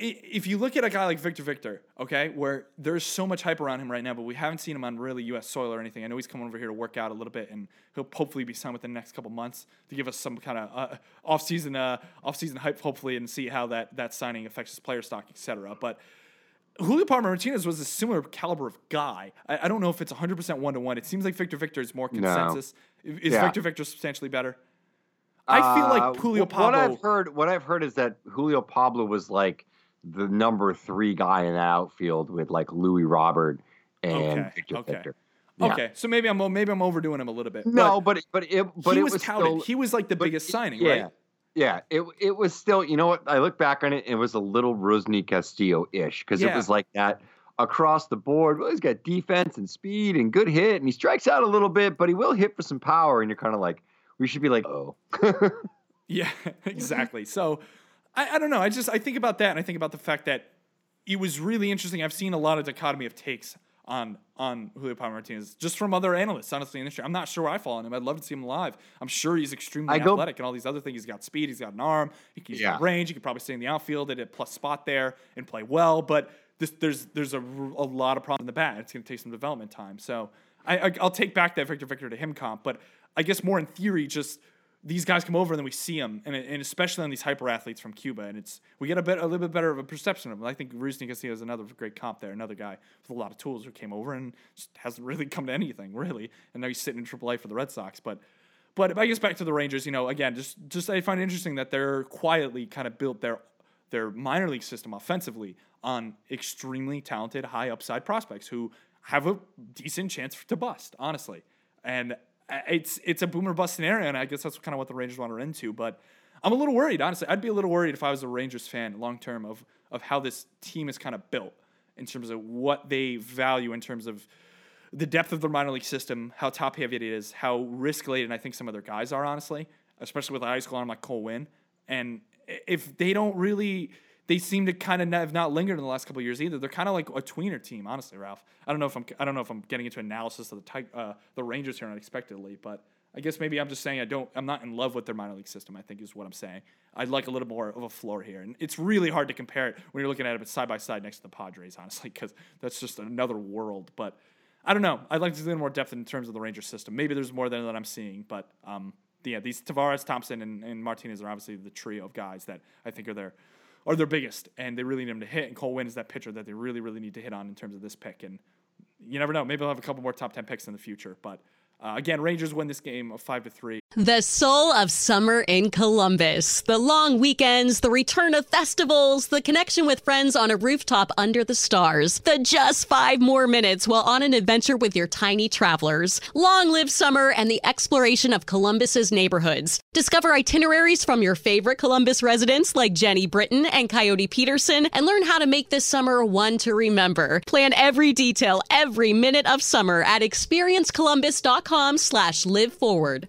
if you look at a guy like Victor Victor, okay, where there's so much hype around him right now, but we haven't seen him on really U.S. soil or anything. I know he's coming over here to work out a little bit, and he'll hopefully be signed within the next couple months to give us some kind of uh, off-season uh, off-season hype, hopefully, and see how that that signing affects his player stock, etc. But Julio Pablo Martinez was a similar caliber of guy. I, I don't know if it's 100% one to one. It seems like Victor Victor is more consensus. Is Yeah. Victor Victor substantially better? I feel like Uh, Julio wh- What Pablo. I've heard, what I've heard is that Julio Pablo was like the number three guy in the outfield with like Luis Robert and Okay, Victor okay. Victor. Yeah. Okay, so maybe I'm maybe I'm overdoing him a little bit. No, but but it but he it was, was, touted. still, he was like the biggest it- signing, yeah, right? Yeah, it it was still. You know what? I look back on it, it was a little Rusney Castillo ish because Yeah. it was like that across the board. Well, he's got defense and speed and good hit, and he strikes out a little bit, but he will hit for some power. And you're kind of like, we should be like, oh, Yeah, exactly. So I, I don't know. I just I think about that and I think about the fact that it was really interesting. I've seen a lot of dichotomy of takes on on Julio Pablo Martinez just from other analysts, honestly, in the industry. I'm not sure where I fall on him. I'd love to see him live. I'm sure he's extremely I go- athletic and all these other things. He's got speed, he's got an arm, he's Yeah. got range, he could probably stay in the outfield at a plus spot there and play well, but this, there's there's a, a lot of problems in the bat. It's going to take some development time. So I, I I'll take back that Victor Victor to him comp, but I guess more in theory, just these guys come over and then we see them, and, and especially on these hyper athletes from Cuba, and it's we get a bit a little bit better of a perception of them. I think Rusney Castillo is another great comp there, another guy with a lot of tools who came over and hasn't really come to anything really, and now he's sitting in AAA for the Red Sox, but. But I guess back to the Rangers, you know, again, just just I find it interesting that they're quietly kind of built their their minor league system offensively on extremely talented, high upside prospects who have a decent chance to bust, honestly. And it's it's a boomer bust scenario, and I guess that's kind of what the Rangers want to run into. But I'm a little worried, honestly. I'd be a little worried if I was a Rangers fan long term of of how this team is kind of built in terms of what they value in terms of the depth of their minor league system, how top heavy it is, how risk laden I think some of their guys are, honestly, especially with a high school arm like Cole Winn. And if they don't really, they seem to kind of have not lingered in the last couple years either. They're kind of like a tweener team, honestly, Ralph. I don't know if I'm, I don't know if I'm getting into analysis of the type, uh, the Rangers here unexpectedly, but I guess maybe I'm just saying I don't, I'm not in love with their minor league system. I think is what I'm saying. I'd like a little more of a floor here, and it's really hard to compare it when you're looking at it side by side next to the Padres, honestly, because that's just another world. But I don't know. I'd like to see more depth in terms of the Rangers system. Maybe there's more than that I'm seeing, but um, yeah, these Taveras, Thompson, and, and Martinez are obviously the trio of guys that I think are their are their biggest, and they really need them to hit. And Cole Winn is that pitcher that they really, really need to hit on in terms of this pick. And you never know. Maybe they'll have a couple more top ten picks in the future. But uh, again, Rangers win this game of five to three. The soul of summer in Columbus. The long weekends, the return of festivals, the connection with friends on a rooftop under the stars. The just five more minutes while on an adventure with your tiny travelers. Long live summer and the exploration of Columbus's neighborhoods. Discover itineraries from your favorite Columbus residents like Jenny Britton and Coyote Peterson and learn how to make this summer one to remember. Plan every detail, every minute of summer at experiencecolumbus.com slash live forward.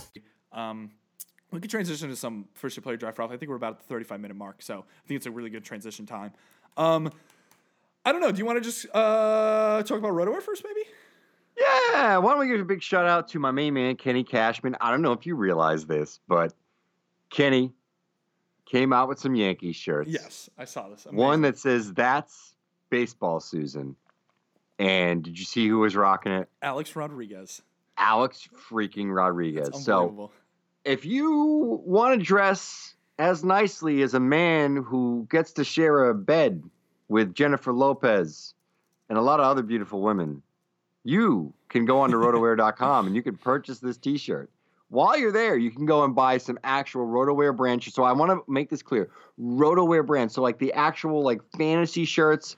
Um, we could transition to some first year player draft, Ralph. I think we're about at the 35 minute mark, so I think it's a really good transition time. Um, I don't know. Do you want to just uh, talk about Rotowear first, maybe? Yeah, why don't we give a big shout out to my main man, Kenny Cashman? I don't know if you realize this, but Kenny came out with some Yankees shirts. Yes, I saw this. One that says, That's baseball, Susan. And did you see who was rocking it? Alex Rodriguez. Alex freaking Rodriguez. So. If you want to dress as nicely as a man who gets to share a bed with Jennifer Lopez and a lot of other beautiful women, you can go on to rotowear.com and you can purchase this t-shirt. While you're there, you can go and buy some actual Rotowear brand. So I want to make this clear. Rotowear brand. So like the actual like fantasy shirts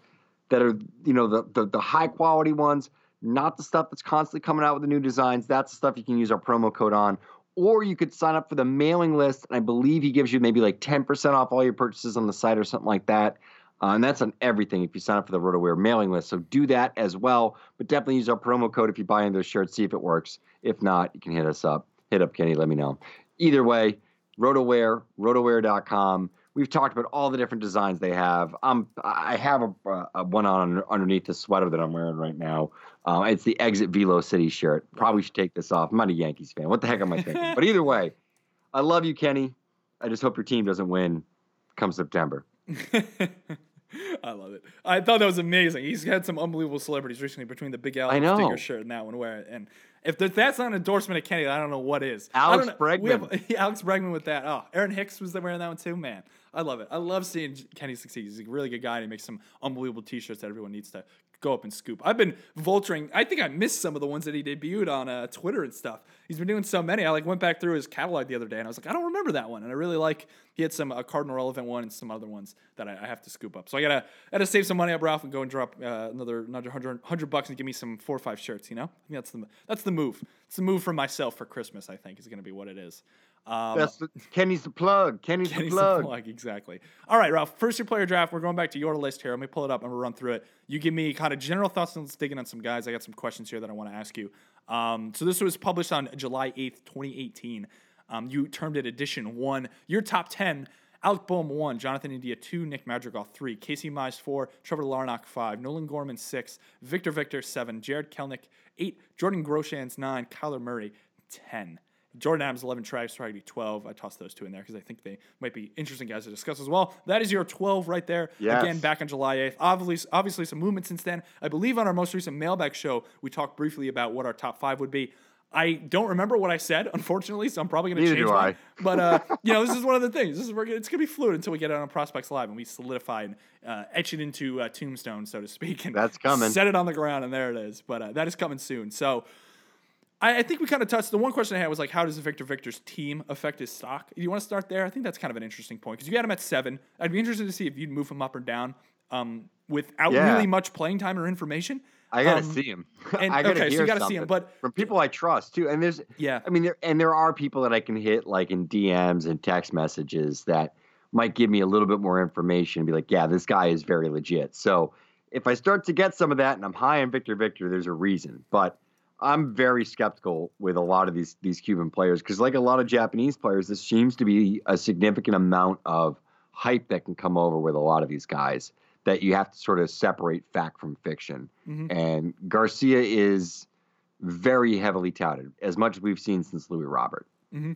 that are, you know, the the, the high quality ones, not the stuff that's constantly coming out with the new designs. That's the stuff you can use our promo code on. Or you could sign up for the mailing list, and I believe he gives you maybe like 10% off all your purchases on the site or something like that. Uh, and that's on everything if you sign up for the Rotowear mailing list. So do that as well. But definitely use our promo code if you buy into those shirts, see if it works. If not, you can hit us up. Hit up Kenny, let me know. Either way, Rotowear, rotowear.com. We've talked about all the different designs they have. Um, I have a, a one on underneath the sweater that I'm wearing right now. Uh, it's the Exit Velo City shirt. Probably should take this off. I'm not a Yankees fan. What the heck am I thinking? but either way, I love you, Kenny. I just hope your team doesn't win come September. I love it. I thought that was amazing. He's had some unbelievable celebrities recently between the Big Al sticker shirt and that one. Where and if that's not an endorsement of Kenny, I don't know what is. Alex we have- Bregman. Alex Bregman with that. Oh, Aaron Hicks was wearing that one too. Man, I love it. I love seeing Kenny succeed. He's a really good guy. and He makes some unbelievable T-shirts that everyone needs to go up and scoop. I've been vulturing. I think I missed some of the ones that he debuted on uh, Twitter and stuff. He's been doing so many. I like went back through his catalog the other day and I was like, I don't remember that one. And I really like he had some a Cardinal relevant one and some other ones that I, I have to scoop up. So I gotta I gotta save some money up, Ralph, and go and drop uh, another another hundred hundred bucks and give me some four or five shirts. You know, I that's the that's the move. It's the move for myself for Christmas. I think is gonna be what it is. Um, That's the, Kenny's the plug. Kenny's, Kenny's the the plug. plug, exactly. All right, Ralph. First year player draft. We're going back to your list here. Let me pull it up and we'll run through it. You give me kind of general thoughts and let's dig in on some guys. I got some questions here that I want to ask you. Um, so this was published on July eighth, twenty eighteen. Um, you termed it edition one. Your top ten. Alec Bohm one, Jonathan India two, Nick Madrigal three, Casey Mize four, Trevor Larnach five, Nolan Gorman six, Victor Victor seven, Jarred Kelenic eight, Jordan Groshans nine, Kyler Murray ten. Jordan Adams 11, Travis Swaggerty 12. I tossed those two in there because I think they might be interesting guys to discuss as well. That is your 12 right there. Yes. Again, back on July 8th. Obviously, obviously some movement since then. I believe on our most recent mailbag show, we talked briefly about what our top five would be. I don't remember what I said, unfortunately, so I'm probably going to change do mine. But uh, you know, this is one of the things. This is we're gonna, it's going to be fluid until we get it on Prospects Live and we solidify and uh, etch it into uh, Tombstone, so to speak. And That's coming. Set it on the ground, and there it is. But uh, that is coming soon. So. I, I think we kind of touched. The one question I had was like, how does Victor Victor's team affect his stock? Do you want to start there? I think that's kind of an interesting point because you had him at seven. I'd be interested to see if you'd move him up or down um, without Yeah. really much playing time or information. I gotta Um, see him. and- I gotta okay, so you gotta see him, but- from people I trust too. And there's, Yeah. I mean, there and there are people that I can hit like in DMs and text messages that might give me a little bit more information and be like, yeah, this guy is very legit. So if I start to get some of that and I'm high on Victor Victor, there's a reason. But I'm very skeptical with a lot of these these Cuban players because, like a lot of Japanese players, this seems to be a significant amount of hype that can come over with a lot of these guys that you have to sort of separate fact from fiction. And Garcia is very heavily touted, as much as we've seen since Luis Robert. Mhm.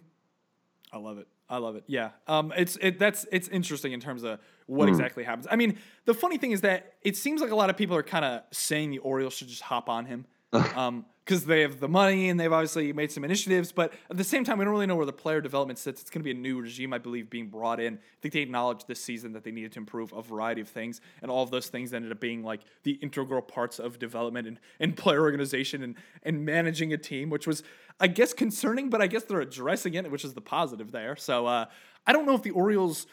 I love it. I love it. Yeah. Um, it's it that's it's interesting in terms of what Hmm. exactly happens. I mean, the funny thing is that it seems like a lot of people are kind of saying the Orioles should just hop on him. um, because they have the money and they've obviously made some initiatives, but at the same time, we don't really know where the player development sits. It's going to be a new regime, I believe, being brought in. I think they acknowledged this season that they needed to improve a variety of things, and all of those things ended up being like the integral parts of development and, and player organization and, and managing a team, which was, I guess, concerning, but I guess they're addressing it, which is the positive there. So uh, I don't know if the Orioles.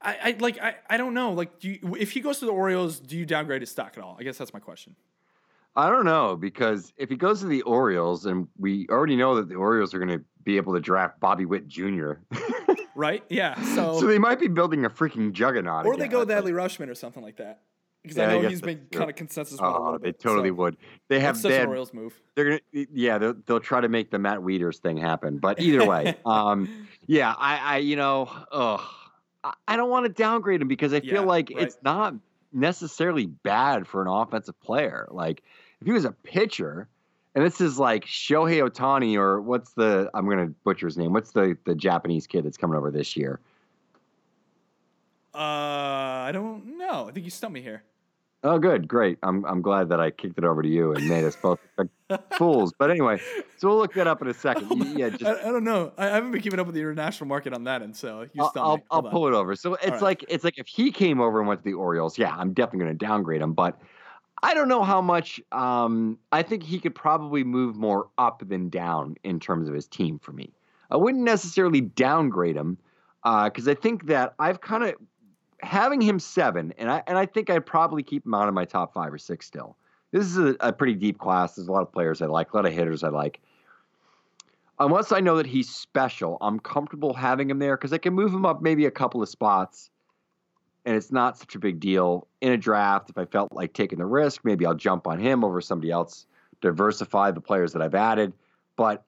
I, I like I, I don't know like you, if he goes to the Orioles do you downgrade his stock at all I guess that's my question I don't know because if he goes to the Orioles, and we already know that the Orioles are going to be able to draft Bobby Witt Jr., right yeah so, so they might be building a freaking juggernaut. or they go with Adley Rutschman or something like that because Yeah, I I know guess he's been true. kind of consensus Oh, they bit, totally so would. They have that's such they an Orioles move They're gonna, yeah, they'll, they'll try to make the Matt Wieters thing happen. But either way, um, yeah, I, I, you know, ugh, I, I don't want to downgrade him because I feel Yeah, like right. it's not necessarily bad for an offensive player. Like if he was a pitcher, and this is like Shohei Ohtani or what's the I'm gonna butcher his name. What's the the Japanese kid that's coming over this year? uh I don't know I think you stumped me here Oh, good, great. I'm I'm glad that I kicked it over to you and made us both fools. But anyway, so we'll look that up in a second. Yeah, just I, I don't know I, I haven't been keeping up with the international market on that and so you I'll, I'll, I'll pull it over. So it's like it's like if he came over and went to the Orioles, yeah, I'm definitely going to downgrade him. But I don't know how much. Um, I think he could probably move more up than down in terms of his team for me. I wouldn't necessarily downgrade him because I think that I've kind of having him seven, and I and I think I'd probably keep him out of my top five or six still. This is a, a pretty deep class. There's a lot of players I like, a lot of hitters I like unless I know that he's special, I'm comfortable having him there because I can move him up maybe a couple of spots and it's not such a big deal. In a draft, if I felt like taking the risk, maybe I'll jump on him over somebody else, diversify the players that I've added. But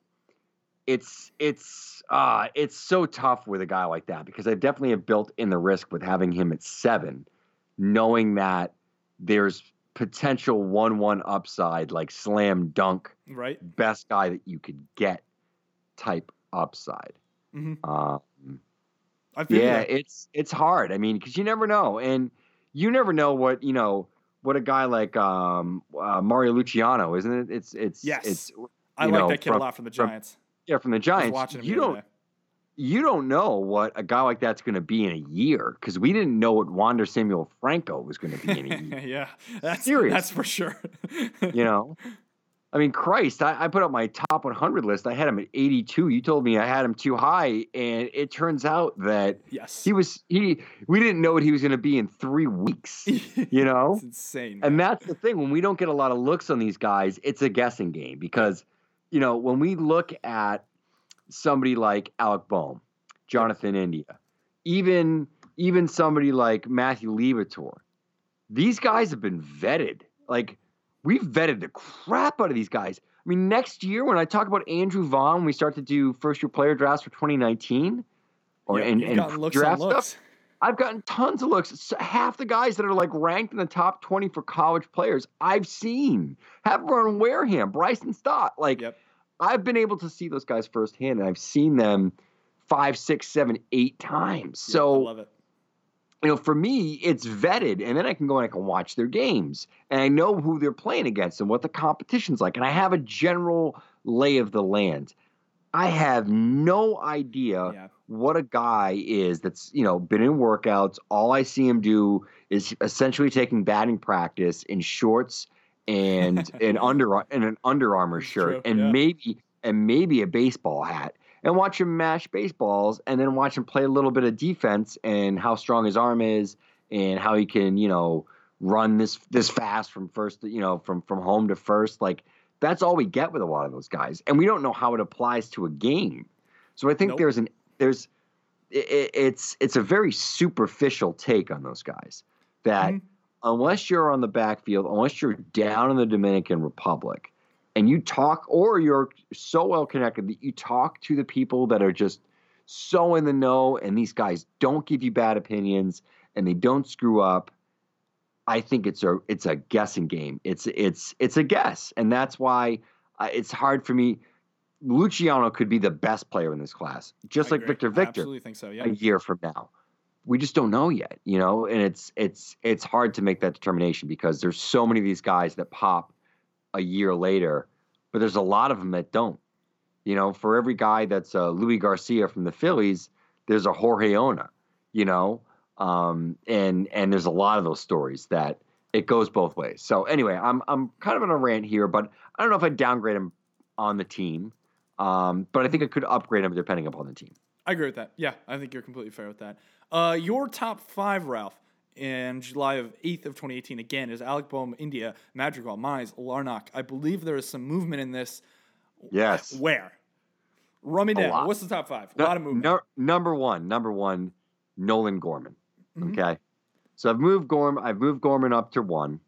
it's it's uh it's so tough with a guy like that because I definitely have built in the risk with having him at seven, knowing that there's potential one one upside like slam dunk right best guy that you could get type upside. Mhm. Um, I feel yeah, that. it's it's hard. I mean, because you never know, and you never know what you know what a guy like um, uh, Marco Luciano, isn't it? It's it's Yes. It's I like know, that kid from- a lot from the from- Giants yeah from the Giants. watching him You don't day. you don't know what a guy like that's going to be in a year because we didn't know what Wander Samuel Franco was going to be in a year. yeah, that's Serious. That's for sure. you know. I mean, Christ, I, I put up my top 100 list. I had him at 82. You told me I had him too high, and it turns out that yes, he was he. We didn't know what he was going to be in three weeks. You know, it's insane. and that's the thing. When we don't get a lot of looks on these guys, it's a guessing game because, you know, when we look at somebody like Alec Bohm, Jonathan India, even even somebody like Matthew Liberatore, these guys have been vetted. Like we've vetted the crap out of these guys. I mean, next year when I talk about Andrew Vaughn, when we start to do first year player drafts for 2019, or Yeah, and, and draft stuff. I've gotten tons of looks. Half the guys that are like ranked in the top 20 for college players, I've seen. Have Havron Wareham, Bryson Stott. Like, Yep. I've been able to see those guys firsthand, and I've seen them five, six, seven, eight times. Yeah, So, I love it. You know, for me, it's vetted, and then I can go and I can watch their games, and I know who they're playing against and what the competition's like, and I have a general lay of the land. I have no idea Yeah. what a guy is that's you know been in workouts. All I see him do is essentially taking batting practice in shorts and an under and an Under Armour shirt, true, and yeah. maybe and maybe a baseball hat, and watch him mash baseballs, and then watch him play a little bit of defense and how strong his arm is, and how he can you know run this this fast from first to, you know from from home to first like that's all we get with a lot of those guys and we don't know how it applies to a game so i think Nope. there's an there's i i- it's it's a very superficial take on those guys that Mhm. unless you're on the backfield unless you're down in the dominican republic and you talk or you're so well connected that you talk to the people that are just so in the know and these guys don't give you bad opinions and they don't screw up I think it's a it's a guessing game. It's it's it's a guess, and that's why uh, it's hard for me. Luciano could be the best player in this class, just I like agree. Victor I Victor absolutely think so. Yeah. a year from now. We just don't know yet, you know, and it's it's it's hard to make that determination because there's so many of these guys that pop a year later, but there's a lot of them that don't. You know, for every guy that's uh, Luis Garcia from the Phillies, there's a Jorge Ona, you know, um, and and there's a lot of those stories that it goes both ways. So anyway, I'm I'm kind of on a rant here, but I don't know if I'd downgrade him on the team, um, but I think I could upgrade him depending upon the team. I agree with that. Yeah, I think you're completely fair with that. Uh, your top five, Ralph, in July of 8th of 2018, again, is Alec Bohm, India, Madrigal, Mize, Larnach. I believe there is some movement in this. Yes. Where? Run me down. What's the top five? A lot of movement. no- number one, number one, Nolan Gorman. Mhm. Okay, so I've moved Gorman. I've moved Gorman up to one.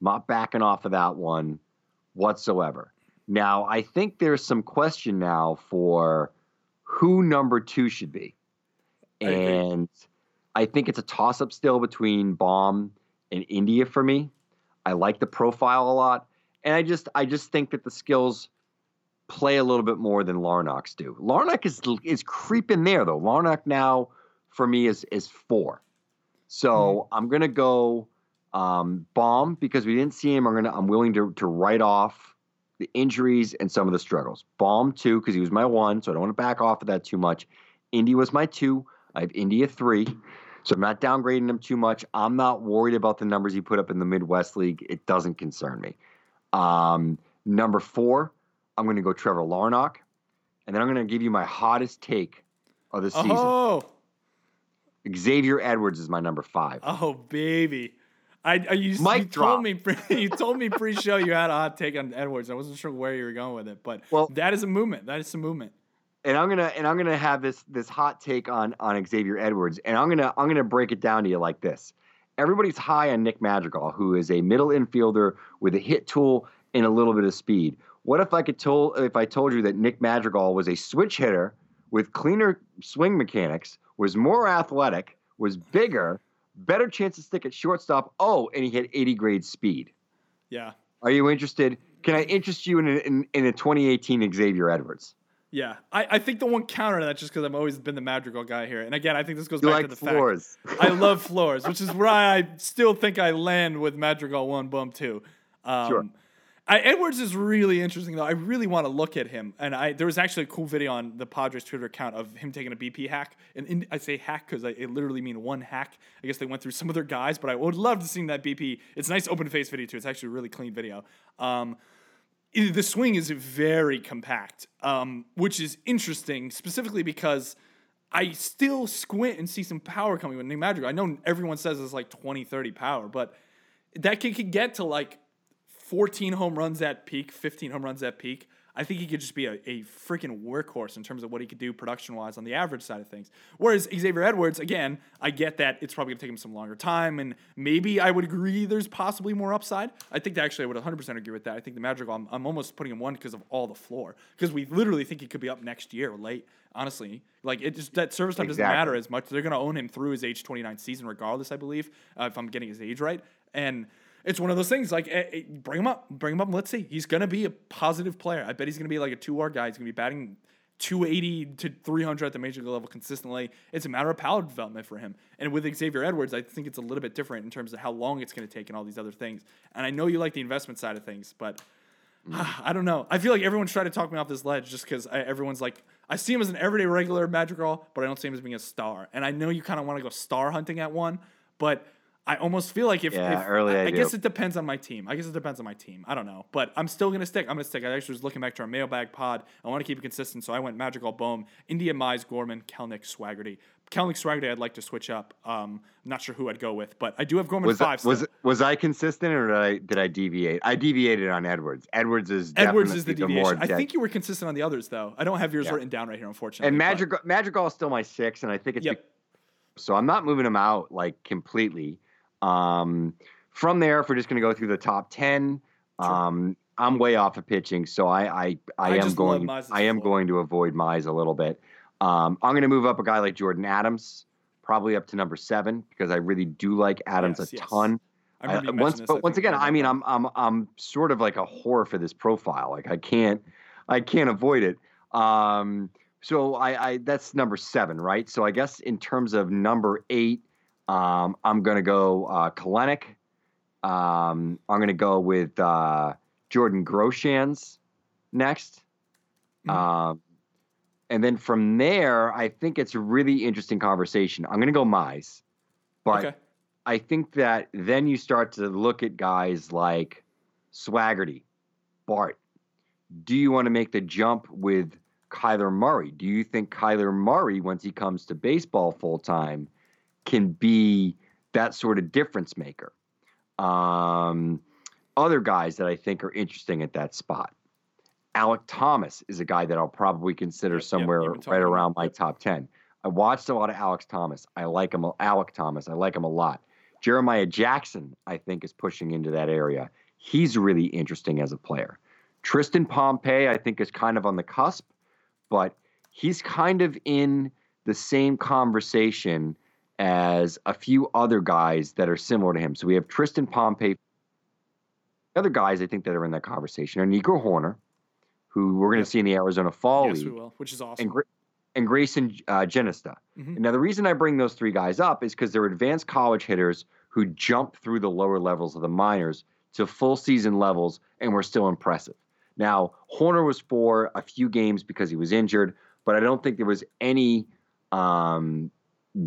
Not backing off of that one whatsoever. Now I think there's some question now for who number two should be, and I think it's a toss up still between Bohm and India for me. I like the profile a lot, and I just I just think that the skills play a little bit more than Larnach's do. Larnach is is creeping there though. Larnach now for me is is four. So I'm gonna go um, Bohm because we didn't see him. I'm gonna I'm willing to to write off the injuries and some of the struggles. Bohm two because he was my one, so I don't want to back off of that too much. Indy was my two. I have India three. So I'm not downgrading him too much. I'm not worried about the numbers he put up in the Midwest League. It doesn't concern me. Um, number four, I'm going to go Trevor Larnach, and then I'm going to give you my hottest take of the season. Oh, Xavier Edwards is my number five. oh, baby. I, you, Mic you drop. told me pre, you told me pre-show you had a hot take on Edwards. I wasn't sure where you were going with it, but Well- that is a movement. That is a movement. And I'm gonna and I'm gonna have this this hot take on on Xavier Edwards, and I'm gonna I'm gonna break it down to you like this. Everybody's high on Nick Madrigal, who is a middle infielder with a hit tool and a little bit of speed. What if I could told if I told you that Nick Madrigal was a switch hitter with cleaner swing mechanics, was more athletic, was bigger, better chance to stick at shortstop. Oh, and he had 80 grade speed. Yeah. Are you interested? Can I interest you in in, in a 2018 Xavier Edwards? Yeah, I, I think the one counter to that just because I've always been the Madrigal guy here, and again I think this goes You back like to the fact floors. I love floors, which is why I still think I land with Madrigal one Bohm two. Um, Sure. I, Edwards is really interesting though. I really want to look at him, and I there was actually a cool video on the Padres Twitter account of him taking a BP hack, and in, I say hack because it literally mean one hack. I guess they went through some of their guys, but I would love to see that BP. It's a nice open face video too. It's actually a really clean video. Um, i- the swing is very compact, um, which is interesting specifically because I still squint and see some power coming with Nick Madrigal. I know everyone says it's like 20, 30 power, but that kid could get to like 14 home runs at peak, 15 home runs at peak. I think he could just be a, a freaking workhorse in terms of what he could do production wise on the average side of things. Whereas Xavier Edwards, again, I get that it's probably going to take him some longer time, and maybe I would agree there's possibly more upside. I think that actually I would 100% agree with that. I think the Madrigal, I'm, I'm almost putting him one because of all the floor, because we literally think he could be up next year or late. Honestly, like it just that service time doesn't matter as much. They're going to own him through his age 29 season, regardless. I believe, uh, if I'm getting his age right, and it's one of those things like eh, eh, bring him up, bring him up, and let's see. He's gonna be a positive player. I bet he's gonna be like a two R guy. He's gonna be batting 280 to 300 at the major league level consistently. It's a matter of power development for him. And with Xavier Edwards, I think it's a little bit different in terms of how long it's gonna take and all these other things. And I know you like the investment side of things, but I don't know. I feel like everyone's trying to talk me off this ledge just because everyone's like, I see him as an everyday regular Madrigal, but I don't see him as being a star. And I know you kind of want to go star hunting at one, but I almost feel like if, Yeah, if- early I I, guess it depends on my team. I guess it depends on my team. I don't know, but I'm still gonna stick. I'm gonna stick. I actually was looking back to our mailbag pod. I want to keep it consistent, so I went Magical Bohm, India Mize, Gorman, Kelenic, Swaggerty. Kelenic, Swaggerty, I'd like to switch up. Um, I'm not sure who I'd go with, but I do have Gorman Was five. I, was was I consistent or did I did I deviate? I deviated on Edwards. Edwards is Edwards is the more deviation. I think you were consistent on the others, though. I don't have yours Yeah. written down right here, unfortunately. and Magical Madrigal is still my six, and I think it's Yep. be- so I'm not moving him out like completely. Um, from there, if we're just going to go through the top ten, um, I'm way off of pitching, so I I, I, I am going I am floor. going to avoid Mize a little bit. Um, I'm going to move up a guy like Jordan Adams, probably up to number seven because I really do like Adams Yes, a yes. ton. I you once, this, but once again, I mean. I'm I'm I'm sort of like a whore for this profile. Like I can't I can't avoid it. Um, so I, I that's number seven, right? So I guess in terms of number eight, um, I'm gonna go uh, Kelenic. Um, I'm gonna go with uh, Jordan Groshans next. Um, and then from there, I think it's a really interesting conversation. I'm gonna go Mize, but Okay. I think that then you start to look at guys like Swaggerty, Bart. Do you want to make the jump with Kyler Murray? Do you think Kyler Murray, once he comes to baseball full time, can be that sort of difference maker? Um, other guys that I think are interesting at that spot. Alek Thomas is a guy that I'll probably consider somewhere talking right about around my yep. top 10. I watched a lot of Alex Thomas. I like him, Alek Thomas. I like him a lot. Jeremiah Jackson, I think, is pushing into that area. He's really interesting as a player. Tristan Pompey, I think, is kind of on the cusp, but he's kind of in the same conversation as a few other guys that are similar to him. So we have Tristan Pompey. The Other guys I think that are in that conversation are Nico Hoerner, who we're going to see in the Arizona Fall yes, League we will, which is awesome. and, Gra- and Greyson uh, Jenista. Mhm. Now, the reason I bring those three guys up is because they're advanced college hitters who jump through the lower levels of the minors to full season levels and were still impressive. Now, Hoerner was for a few games because he was injured, but I don't think there was any um,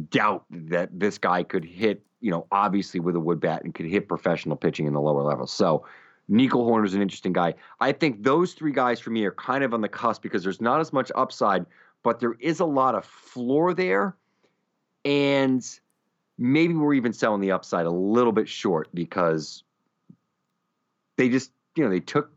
doubt that this guy could hit, you know, obviously with a wood bat and could hit professional pitching in the lower levels. So, Nico Hoerner's an interesting guy. I think those three guys for me are kind of on the cusp because there's not as much upside, but there is a lot of floor there. And maybe we're even selling the upside a little bit short because they just, you know, they took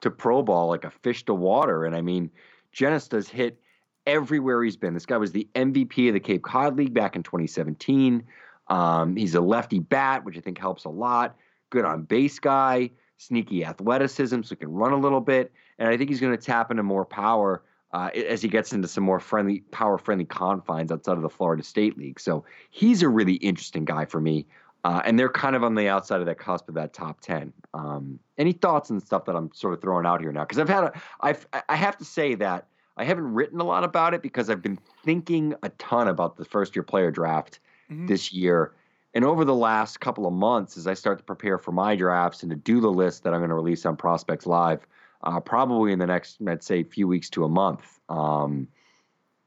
to pro ball like a fish to water. And I mean, Jenista's hit everywhere he's been. This guy was the MVP of the Cape Cod League back in 2017. Um, he's a lefty bat, which I think helps a lot. Good on base guy, sneaky athleticism, so he can run a little bit. And I think he's going to tap into more power uh, as he gets into some more friendly, power friendly confines outside of the Florida State League. So he's a really interesting guy for me. Uh, and they're kind of on the outside of that cusp of that top 10. Um, any thoughts and stuff that I'm sort of throwing out here now? Because I've had a, I've, I have to say that I haven't written a lot about it because I've been thinking a ton about the first year player draft Mhm. this year. And over the last couple of months, as I start to prepare for my drafts and to do the list that I'm going to release on Prospects Live, uh, probably in the next, I'd say, few weeks to a month, um,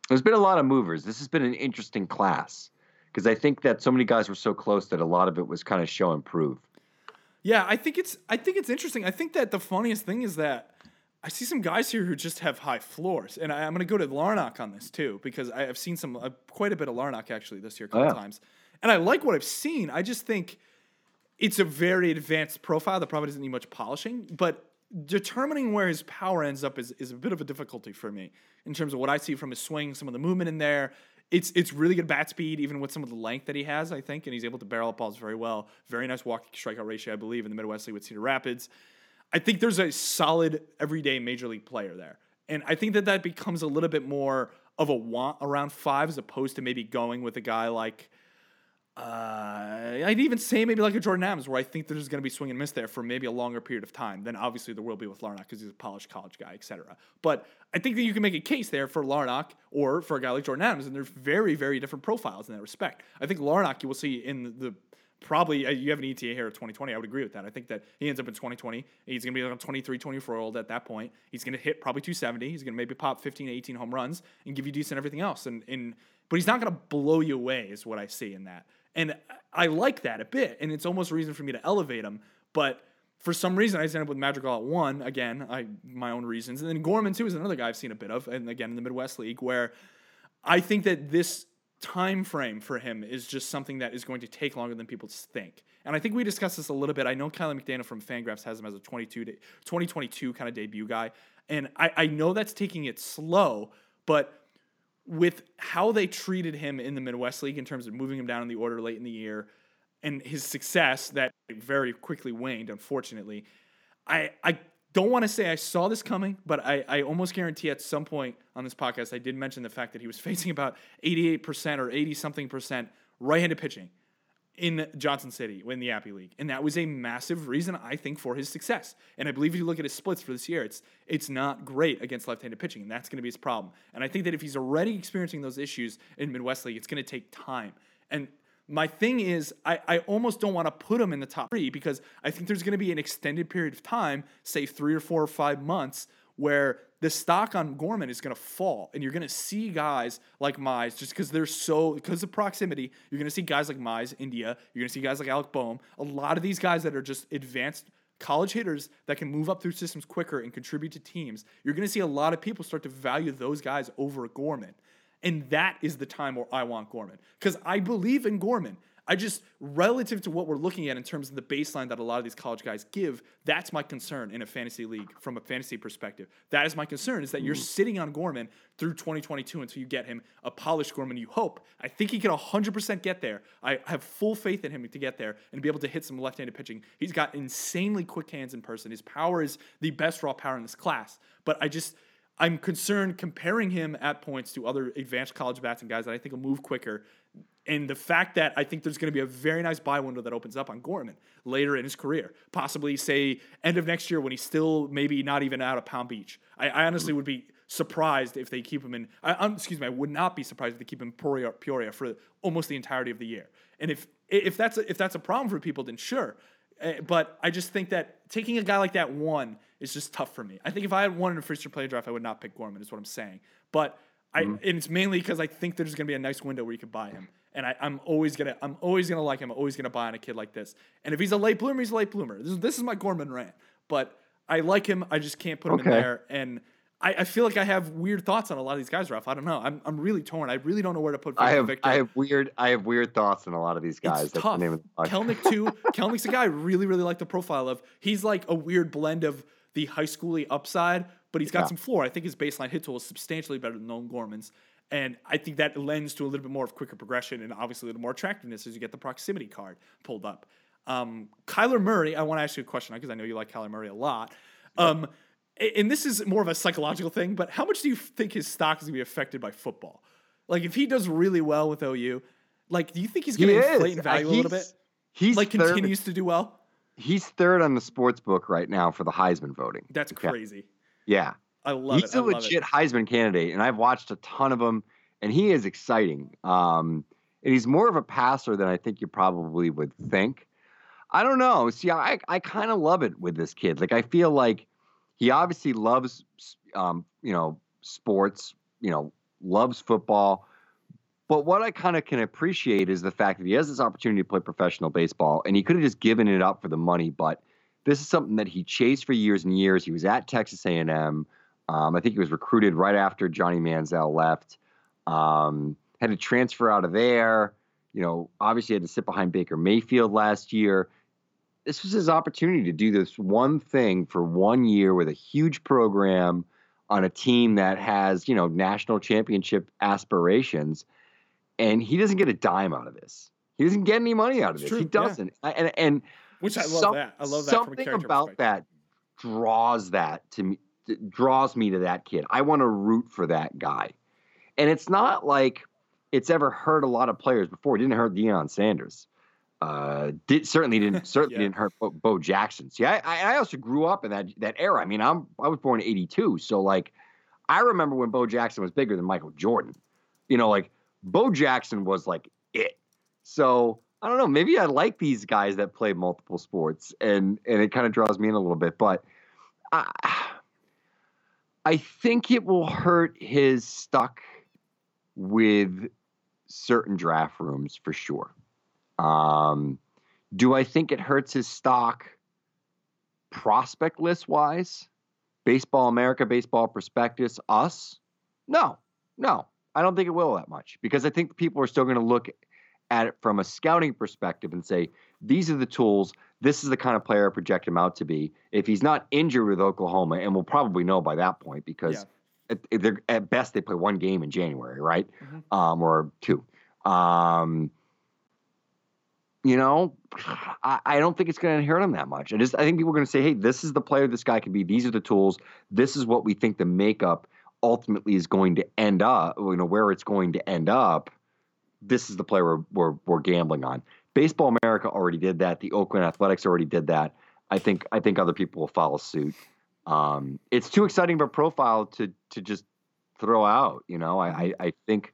there's been a lot of movers. This has been an interesting class because I think that so many guys were so close that a lot of it was kind of show and prove. Yeah, I think it's I think it's interesting. I think that the funniest thing is that I see some guys here who just have high floors, and I, I'm going to go to Larnach on this too because I, have seen some uh, quite a bit of Larnach actually this year, a couple yeah. times, and I like what I've seen. I just think it's a very advanced profile that probably doesn't need much polishing, but determining where his power ends up is, is a bit of a difficulty for me in terms of what I see from his swing, some of the movement in there. It's it's really good bat speed, even with some of the length that he has, I think, and he's able to barrel up balls very well. Very nice walk strikeout ratio, I believe, in the Midwest League with Cedar Rapids. I think there's a solid everyday major league player there. And I think that that becomes a little bit more of a want around five as opposed to maybe going with a guy like, uh, I'd even say maybe like a Jordan Adams, where I think there's going to be swing and miss there for maybe a longer period of time. Then obviously there will be with Larnach because he's a polished college guy, etc. But I think that you can make a case there for Larnach or for a guy like Jordan Adams, and they're very, very different profiles in that respect. I think Larnach you will see in the probably uh, you have an ETA here of 2020. I would agree with that. I think that he ends up in 2020. He's going to be like a 23, 24 year old at that point. He's going to hit probably 270. He's going to maybe pop 15, 18 home runs and give you decent everything else. And, and but he's not going to blow you away, is what I see in that. And I like that a bit. And it's almost reason for me to elevate him. But for some reason, I just ended up with Madrigal at one again. I my own reasons, and then Gorman too is another guy I've seen a bit of, and again in the Midwest League where I think that this time frame for him is just something that is going to take longer than people think. And I think we discussed this a little bit. I know Kiley McDaniel from Fangraphs has him as a 22 day, 2022 kind of debut guy. And I, I know that's taking it slow, but with how they treated him in the Midwest League in terms of moving him down in the order late in the year and his success that very quickly waned, unfortunately, I, I don't want to say I saw this coming, but I, I almost guarantee at some point on this podcast I did mention the fact that he was facing about 88% or 80 something percent right handed pitching in Johnson City in the Appy League, and that was a massive reason I think for his success. And I believe if you look at his splits for this year, it's it's not great against left-handed pitching, and that's going to be his problem. And I think that if he's already experiencing those issues in Midwest League, it's going to take time. And my thing is, I, I almost don't want to put him in the top three because I think there's going to be an extended period of time, say three or four or five months, where the stock on Gorman is going to fall, and you're going to see guys like Mize just because they're so because of proximity. You're going to see guys like Mize, India. You're going to see guys like Alec Bohm. A lot of these guys that are just advanced college hitters that can move up through systems quicker and contribute to teams. You're going to see a lot of people start to value those guys over Gorman. And that is the time where I want Gorman because I believe in Gorman. I just, relative to what we're looking at in terms of the baseline that a lot of these college guys give, that's my concern in a fantasy league from a fantasy perspective. That is my concern is that you're mm. sitting on Gorman through 2022 until you get him a polished Gorman. You hope. I think he can 100% get there. I have full faith in him to get there and be able to hit some left handed pitching. He's got insanely quick hands in person. His power is the best raw power in this class. But I just, I'm concerned comparing him at points to other advanced college bats and guys that I think will move quicker. And the fact that I think there's going to be a very nice buy window that opens up on Gorman later in his career, possibly say end of next year when he's still maybe not even out of Palm Beach. I, I honestly would be surprised if they keep him in. I, um, excuse me, I would not be surprised if they keep him Peoria, Peoria for almost the entirety of the year. And if if that's a, if that's a problem for people, then sure. Uh, but I just think that taking a guy like that one is just tough for me. I think if I had in a first year player draft, I would not pick Gorman. Is what I'm saying. But I mm-hmm. and it's mainly because I think there's going to be a nice window where you could buy him, and I, I'm always gonna I'm always gonna like him. I'm always gonna buy on a kid like this. And if he's a late bloomer, he's a late bloomer. This, is- this is my Gorman rant. But I like him. I just can't put him Okay. in there. And I, I feel like I have weird thoughts on a lot of these guys, Ralph. I don't know. I'm I'm really torn. I really don't know where to put. Victor I have Victor. I have weird I have weird thoughts on a lot of these guys. It's That's tough. the name of the. Kelenic too. Kelenic's a guy I really, really like the profile of. He's like a weird blend of the high schooly upside, but he's got Yeah. some floor. I think his baseline hit tool is substantially better than Nolan Gorman's. And I think that lends to a little bit more of quicker progression and obviously a little more attractiveness as you get the proximity card pulled up. Um, Kyler Murray, I want to ask you a question because I know you like Kyler Murray a lot. Um, and this is more of a psychological thing, but how much do you think his stock is going to be affected by football? Like, if he does really well with OU, like, do you think he's going to is. inflate in Uh, value a little bit? he's- like continues to do well. He's third on the sports book right now for the Heisman voting. That's Okay. crazy. Yeah. I love he's it. I a legit it. Heisman candidate, and I've watched a ton of him, and he is exciting. Um, and he's more of a passer than I think you probably would think. I don't know. See, I I kind of love it with this kid. Like I feel like he obviously loves, um, you know, sports. You know, loves football. But what I kind of can appreciate is the fact that he has this opportunity to play professional baseball, and he could have just given it up for the money. But this is something that he chased for years and years. He was at Texas A&M. Um, I think he was recruited right after Johnny Manziel left. Um, had to transfer out of there. You know, obviously had to sit behind Baker Mayfield last year. This was his opportunity to do this one thing for one year with a huge program on a team that has, you know, national championship aspirations. And he doesn't get a dime out of this. He doesn't get any money out of It's this. He true, yeah. doesn't. I- And and Which I love some- that. I love that Something about that draws that to me, draws me to that kid. I want to root for that guy. And it's not like it's ever hurt a lot of players before. It didn't hurt Deion Sanders. Uh, did certainly didn't certainly Yeah. didn't hurt Bo, Bo Jackson. See, I, I I also grew up in that that era. I mean, I'm I was born in '82, so like I remember when Bo Jackson was bigger than Michael Jordan. You know, like Bo Jackson was like it. So I don't know. Maybe I like these guys that play multiple sports, and and it kind of draws me in a little bit. But I, I think it will hurt his stock with certain draft rooms for sure. Um, do I think it hurts his stock prospect list wise? Baseball America, Baseball Prospectus, us? No, no, I don't think it will that much because I think people are still going to look at it from a scouting perspective and say, these are the tools. This is the kind of player I project him out to be. If he's not injured with Oklahoma, and we'll probably know by that point because at, at at best they play one game in January, right? Mm-hmm. Um, or two. Um, you know, I, I don't think it's going to hurt him that much. I just I think people are going to say, hey, this is the player this guy can be. These are the tools. This is what we think the makeup ultimately is going to end up. You know, where it's going to end up. This is the player we're we're, we're gambling on. Baseball America already did that. The Oakland Athletics already did that. I think I think other people will follow suit. Um, it's too exciting of a profile to to just throw out. You know, I, I, I think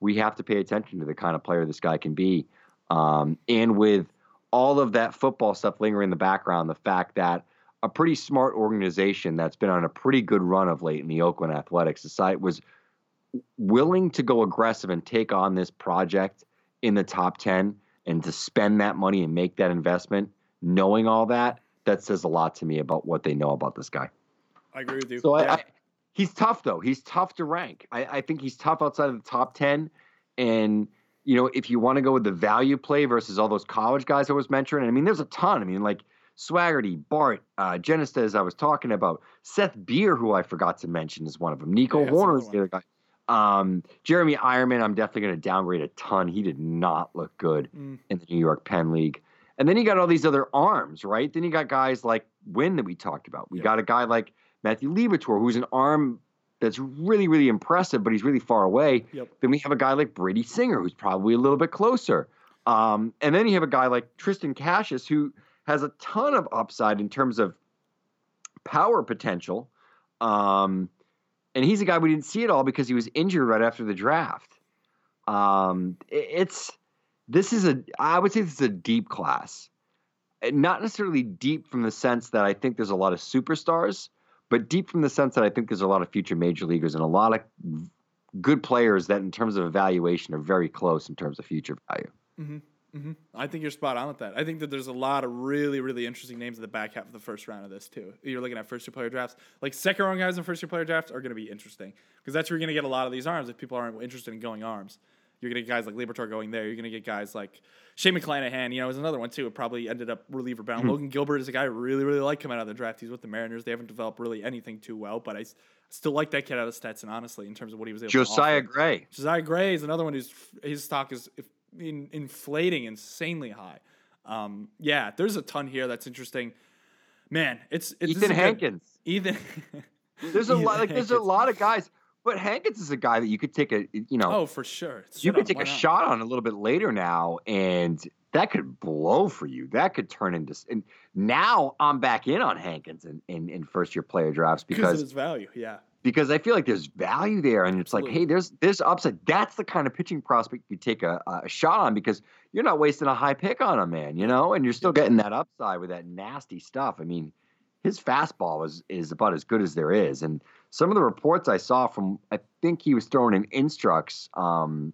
we have to pay attention to the kind of player this guy can be. Um, and with all of that football stuff lingering in the background, the fact that a pretty smart organization that's been on a pretty good run of late in the Oakland Athletics The site was willing to go aggressive and take on this project in the top 10 and to spend that money and make that investment, knowing all that, that says a lot to me about what they know about this guy. I agree with you. So Yeah. I, I, he's tough though. He's tough to rank. I, I think he's tough outside of the top ten. And you know, if you want to go with the value play versus all those college guys I was mentioning, I mean, there's a ton. I mean, like Swaggerty, Bart, uh, as I was talking about, Seth Beer, who I forgot to mention, is one of them. Nico Yeah, Hoerner's the other guy. Um, Jeremy Eierman, I'm definitely going to downgrade a ton. He did not look good Mm. in the New York Penn League. And then you got all these other arms, right? Then you got guys like Winn that we talked about. We got a guy like Matthew Liberatore, who's an arm that's really, really impressive, but he's really far away. Yep. Then we have a guy like Brady Singer, who's probably a little bit closer. Um, and then you have a guy like Triston Casas, who has a ton of upside in terms of power potential. Um, and he's a guy we didn't see at all because he was injured right after the draft. Um, it's this is a I would say this is a deep class, not necessarily deep from the sense that I think there's a lot of superstars, but deep from the sense that I think there's a lot of future major leaguers and a lot of good players that, in terms of evaluation, are very close in terms of future value. Hmm I think you're spot on with that. I think that there's a lot of really, really interesting names in the back half of the first round of this too. You're looking at first year player drafts. Like second round guys in first year player drafts are going to be interesting because that's where you're going to get a lot of these arms. If people aren't interested in going arms, you're going to get guys like Liberatore going there. You're going to get guys like Shane McClanahan. You know, is another one too. It probably ended up reliever bound. Logan Gilbert is a guy I really, really like coming out of the draft. He's with the Mariners. They haven't developed really anything too well, but I still like that kid out of Stetson. Honestly, in terms of what he was able to Josiah. Gray. Josiah Gray is another one whose his stock is in, inflating insanely high. Um, yeah, there's a ton here that's interesting. Man, it's, it's Ethan a good- Hankins. Ethan. There's a Ethan lot like there's a lot of guys, but Hankins is a guy that you could take a you know Oh, for sure. you could on, take a not? shot on a little bit later now, and that could blow for you. That could turn into. And now I'm back in on Hankins in, in, in first year player drafts because of because its value. Yeah. Because I feel like there's value there, and it's like, hey, there's there's upside. That's the kind of pitching prospect you take a, a shot on because you're not wasting a high pick on him, man. You know, and you're still getting that upside with that nasty stuff. I mean, his fastball is is about as good as there is, and some of the reports I saw from I think he was throwing in instructs, um,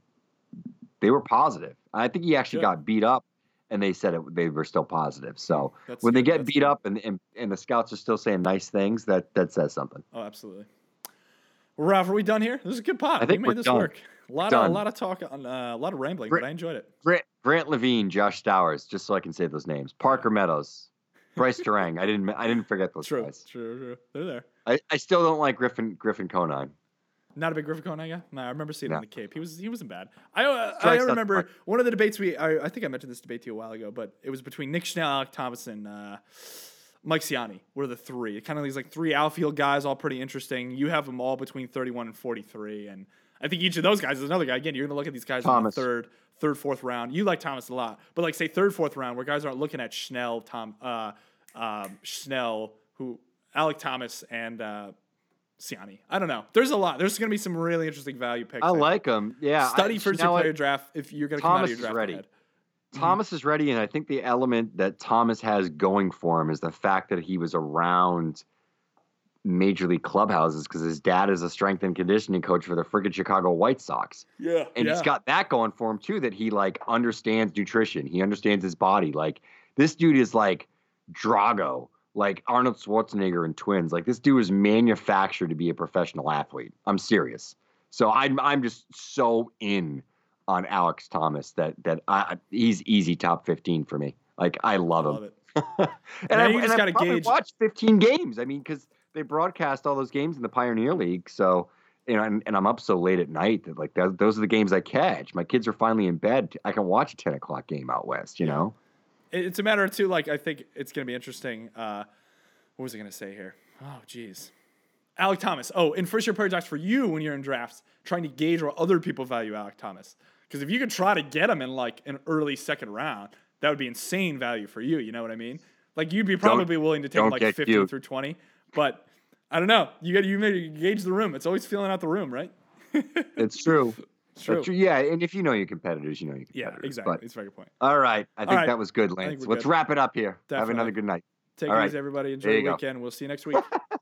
they were positive. I think he actually Good. got beat up, and they said it, they were still positive. So That's when they get beat good. up and, and and the scouts are still saying nice things, that that says something. Oh, absolutely. Ralph, are we done here? This is a good pot. I think we we're made this done. work. A lot of a lot of talk on uh, a lot of rambling, Great. but I enjoyed it. Grant, Grant Lavigne, Josh Stowers, just so I can say those names. Parker Meadows, Brice Turang. I didn't. I didn't forget those True, guys. true, true. They're there. I, I still don't like Griffin Griffin Conine. Not a big Griffin Conine guy. No, I remember seeing him in the Cape. He was he wasn't bad. I uh, I Strikes out the remember one of the debates we I, I think I mentioned this debate to you a while ago, but it was between Nick Schnell, Alek Thomas, and uh, Mike Siani. Were the three kind of these like three outfield guys, all pretty interesting. You have them all between thirty one and forty three, and I think each of those guys is another guy. Again, you're gonna look at these guys in the third, third, fourth round. You like Thomas a lot, but like say third, fourth round, where guys aren't looking at Schnell, Tom, uh, um, Schnell, who Alek Thomas and uh, Siani. I don't know. There's a lot. There's going to be some really interesting value picks. I like them. Yeah. Study I, first you year know what? player draft if you're going to come out of your is draft ready. ahead. Mm. Thomas is ready, and I think the element that Thomas has going for him is the fact that he was around major league clubhouses because his dad is a strength and conditioning coach for the friggin' Chicago White Sox. Yeah, and yeah. he's got that going for him too that he like understands nutrition. He understands his body. Like this dude is like drago like arnold schwarzenegger and twins. Like this dude is manufactured to be a professional athlete. I'm serious. So i'm, I'm just so in on alex thomas that that I, he's easy top 15 for me like i love him Love it. and Now I, you just gotta probably gauge- watched 15 games. I mean, because they broadcast all those games in the Pioneer League. So, you know, and, and I'm up so late at night that like that, those are the games I catch. My kids are finally in bed. I can watch a 10 o'clock game out west. You know, It's a matter of two. Like I think it's going to be interesting. Uh, what was I going to say here? Oh, jeez. Alek Thomas. Oh, in first year drafts for you when you're in drafts, trying to gauge what other people value Alek Thomas. Because if you could try to get him in like an early second round, that would be insane value for you. You know what I mean? Like you'd be probably willing to take don't like 15 cute. through 20, but I don't know. You got to you maybe gauge the room. It's always feeling out the room, right? It's true. It's That's true. Yeah, and if you know your competitors, you know your competitors. Yeah, exactly. But, It's a very good point. all right. I think right. that was good, Lance. Let's good. wrap it up here. Have another good night. Take All it right. easy, everybody. Enjoy There the you go. weekend. We'll see you next week.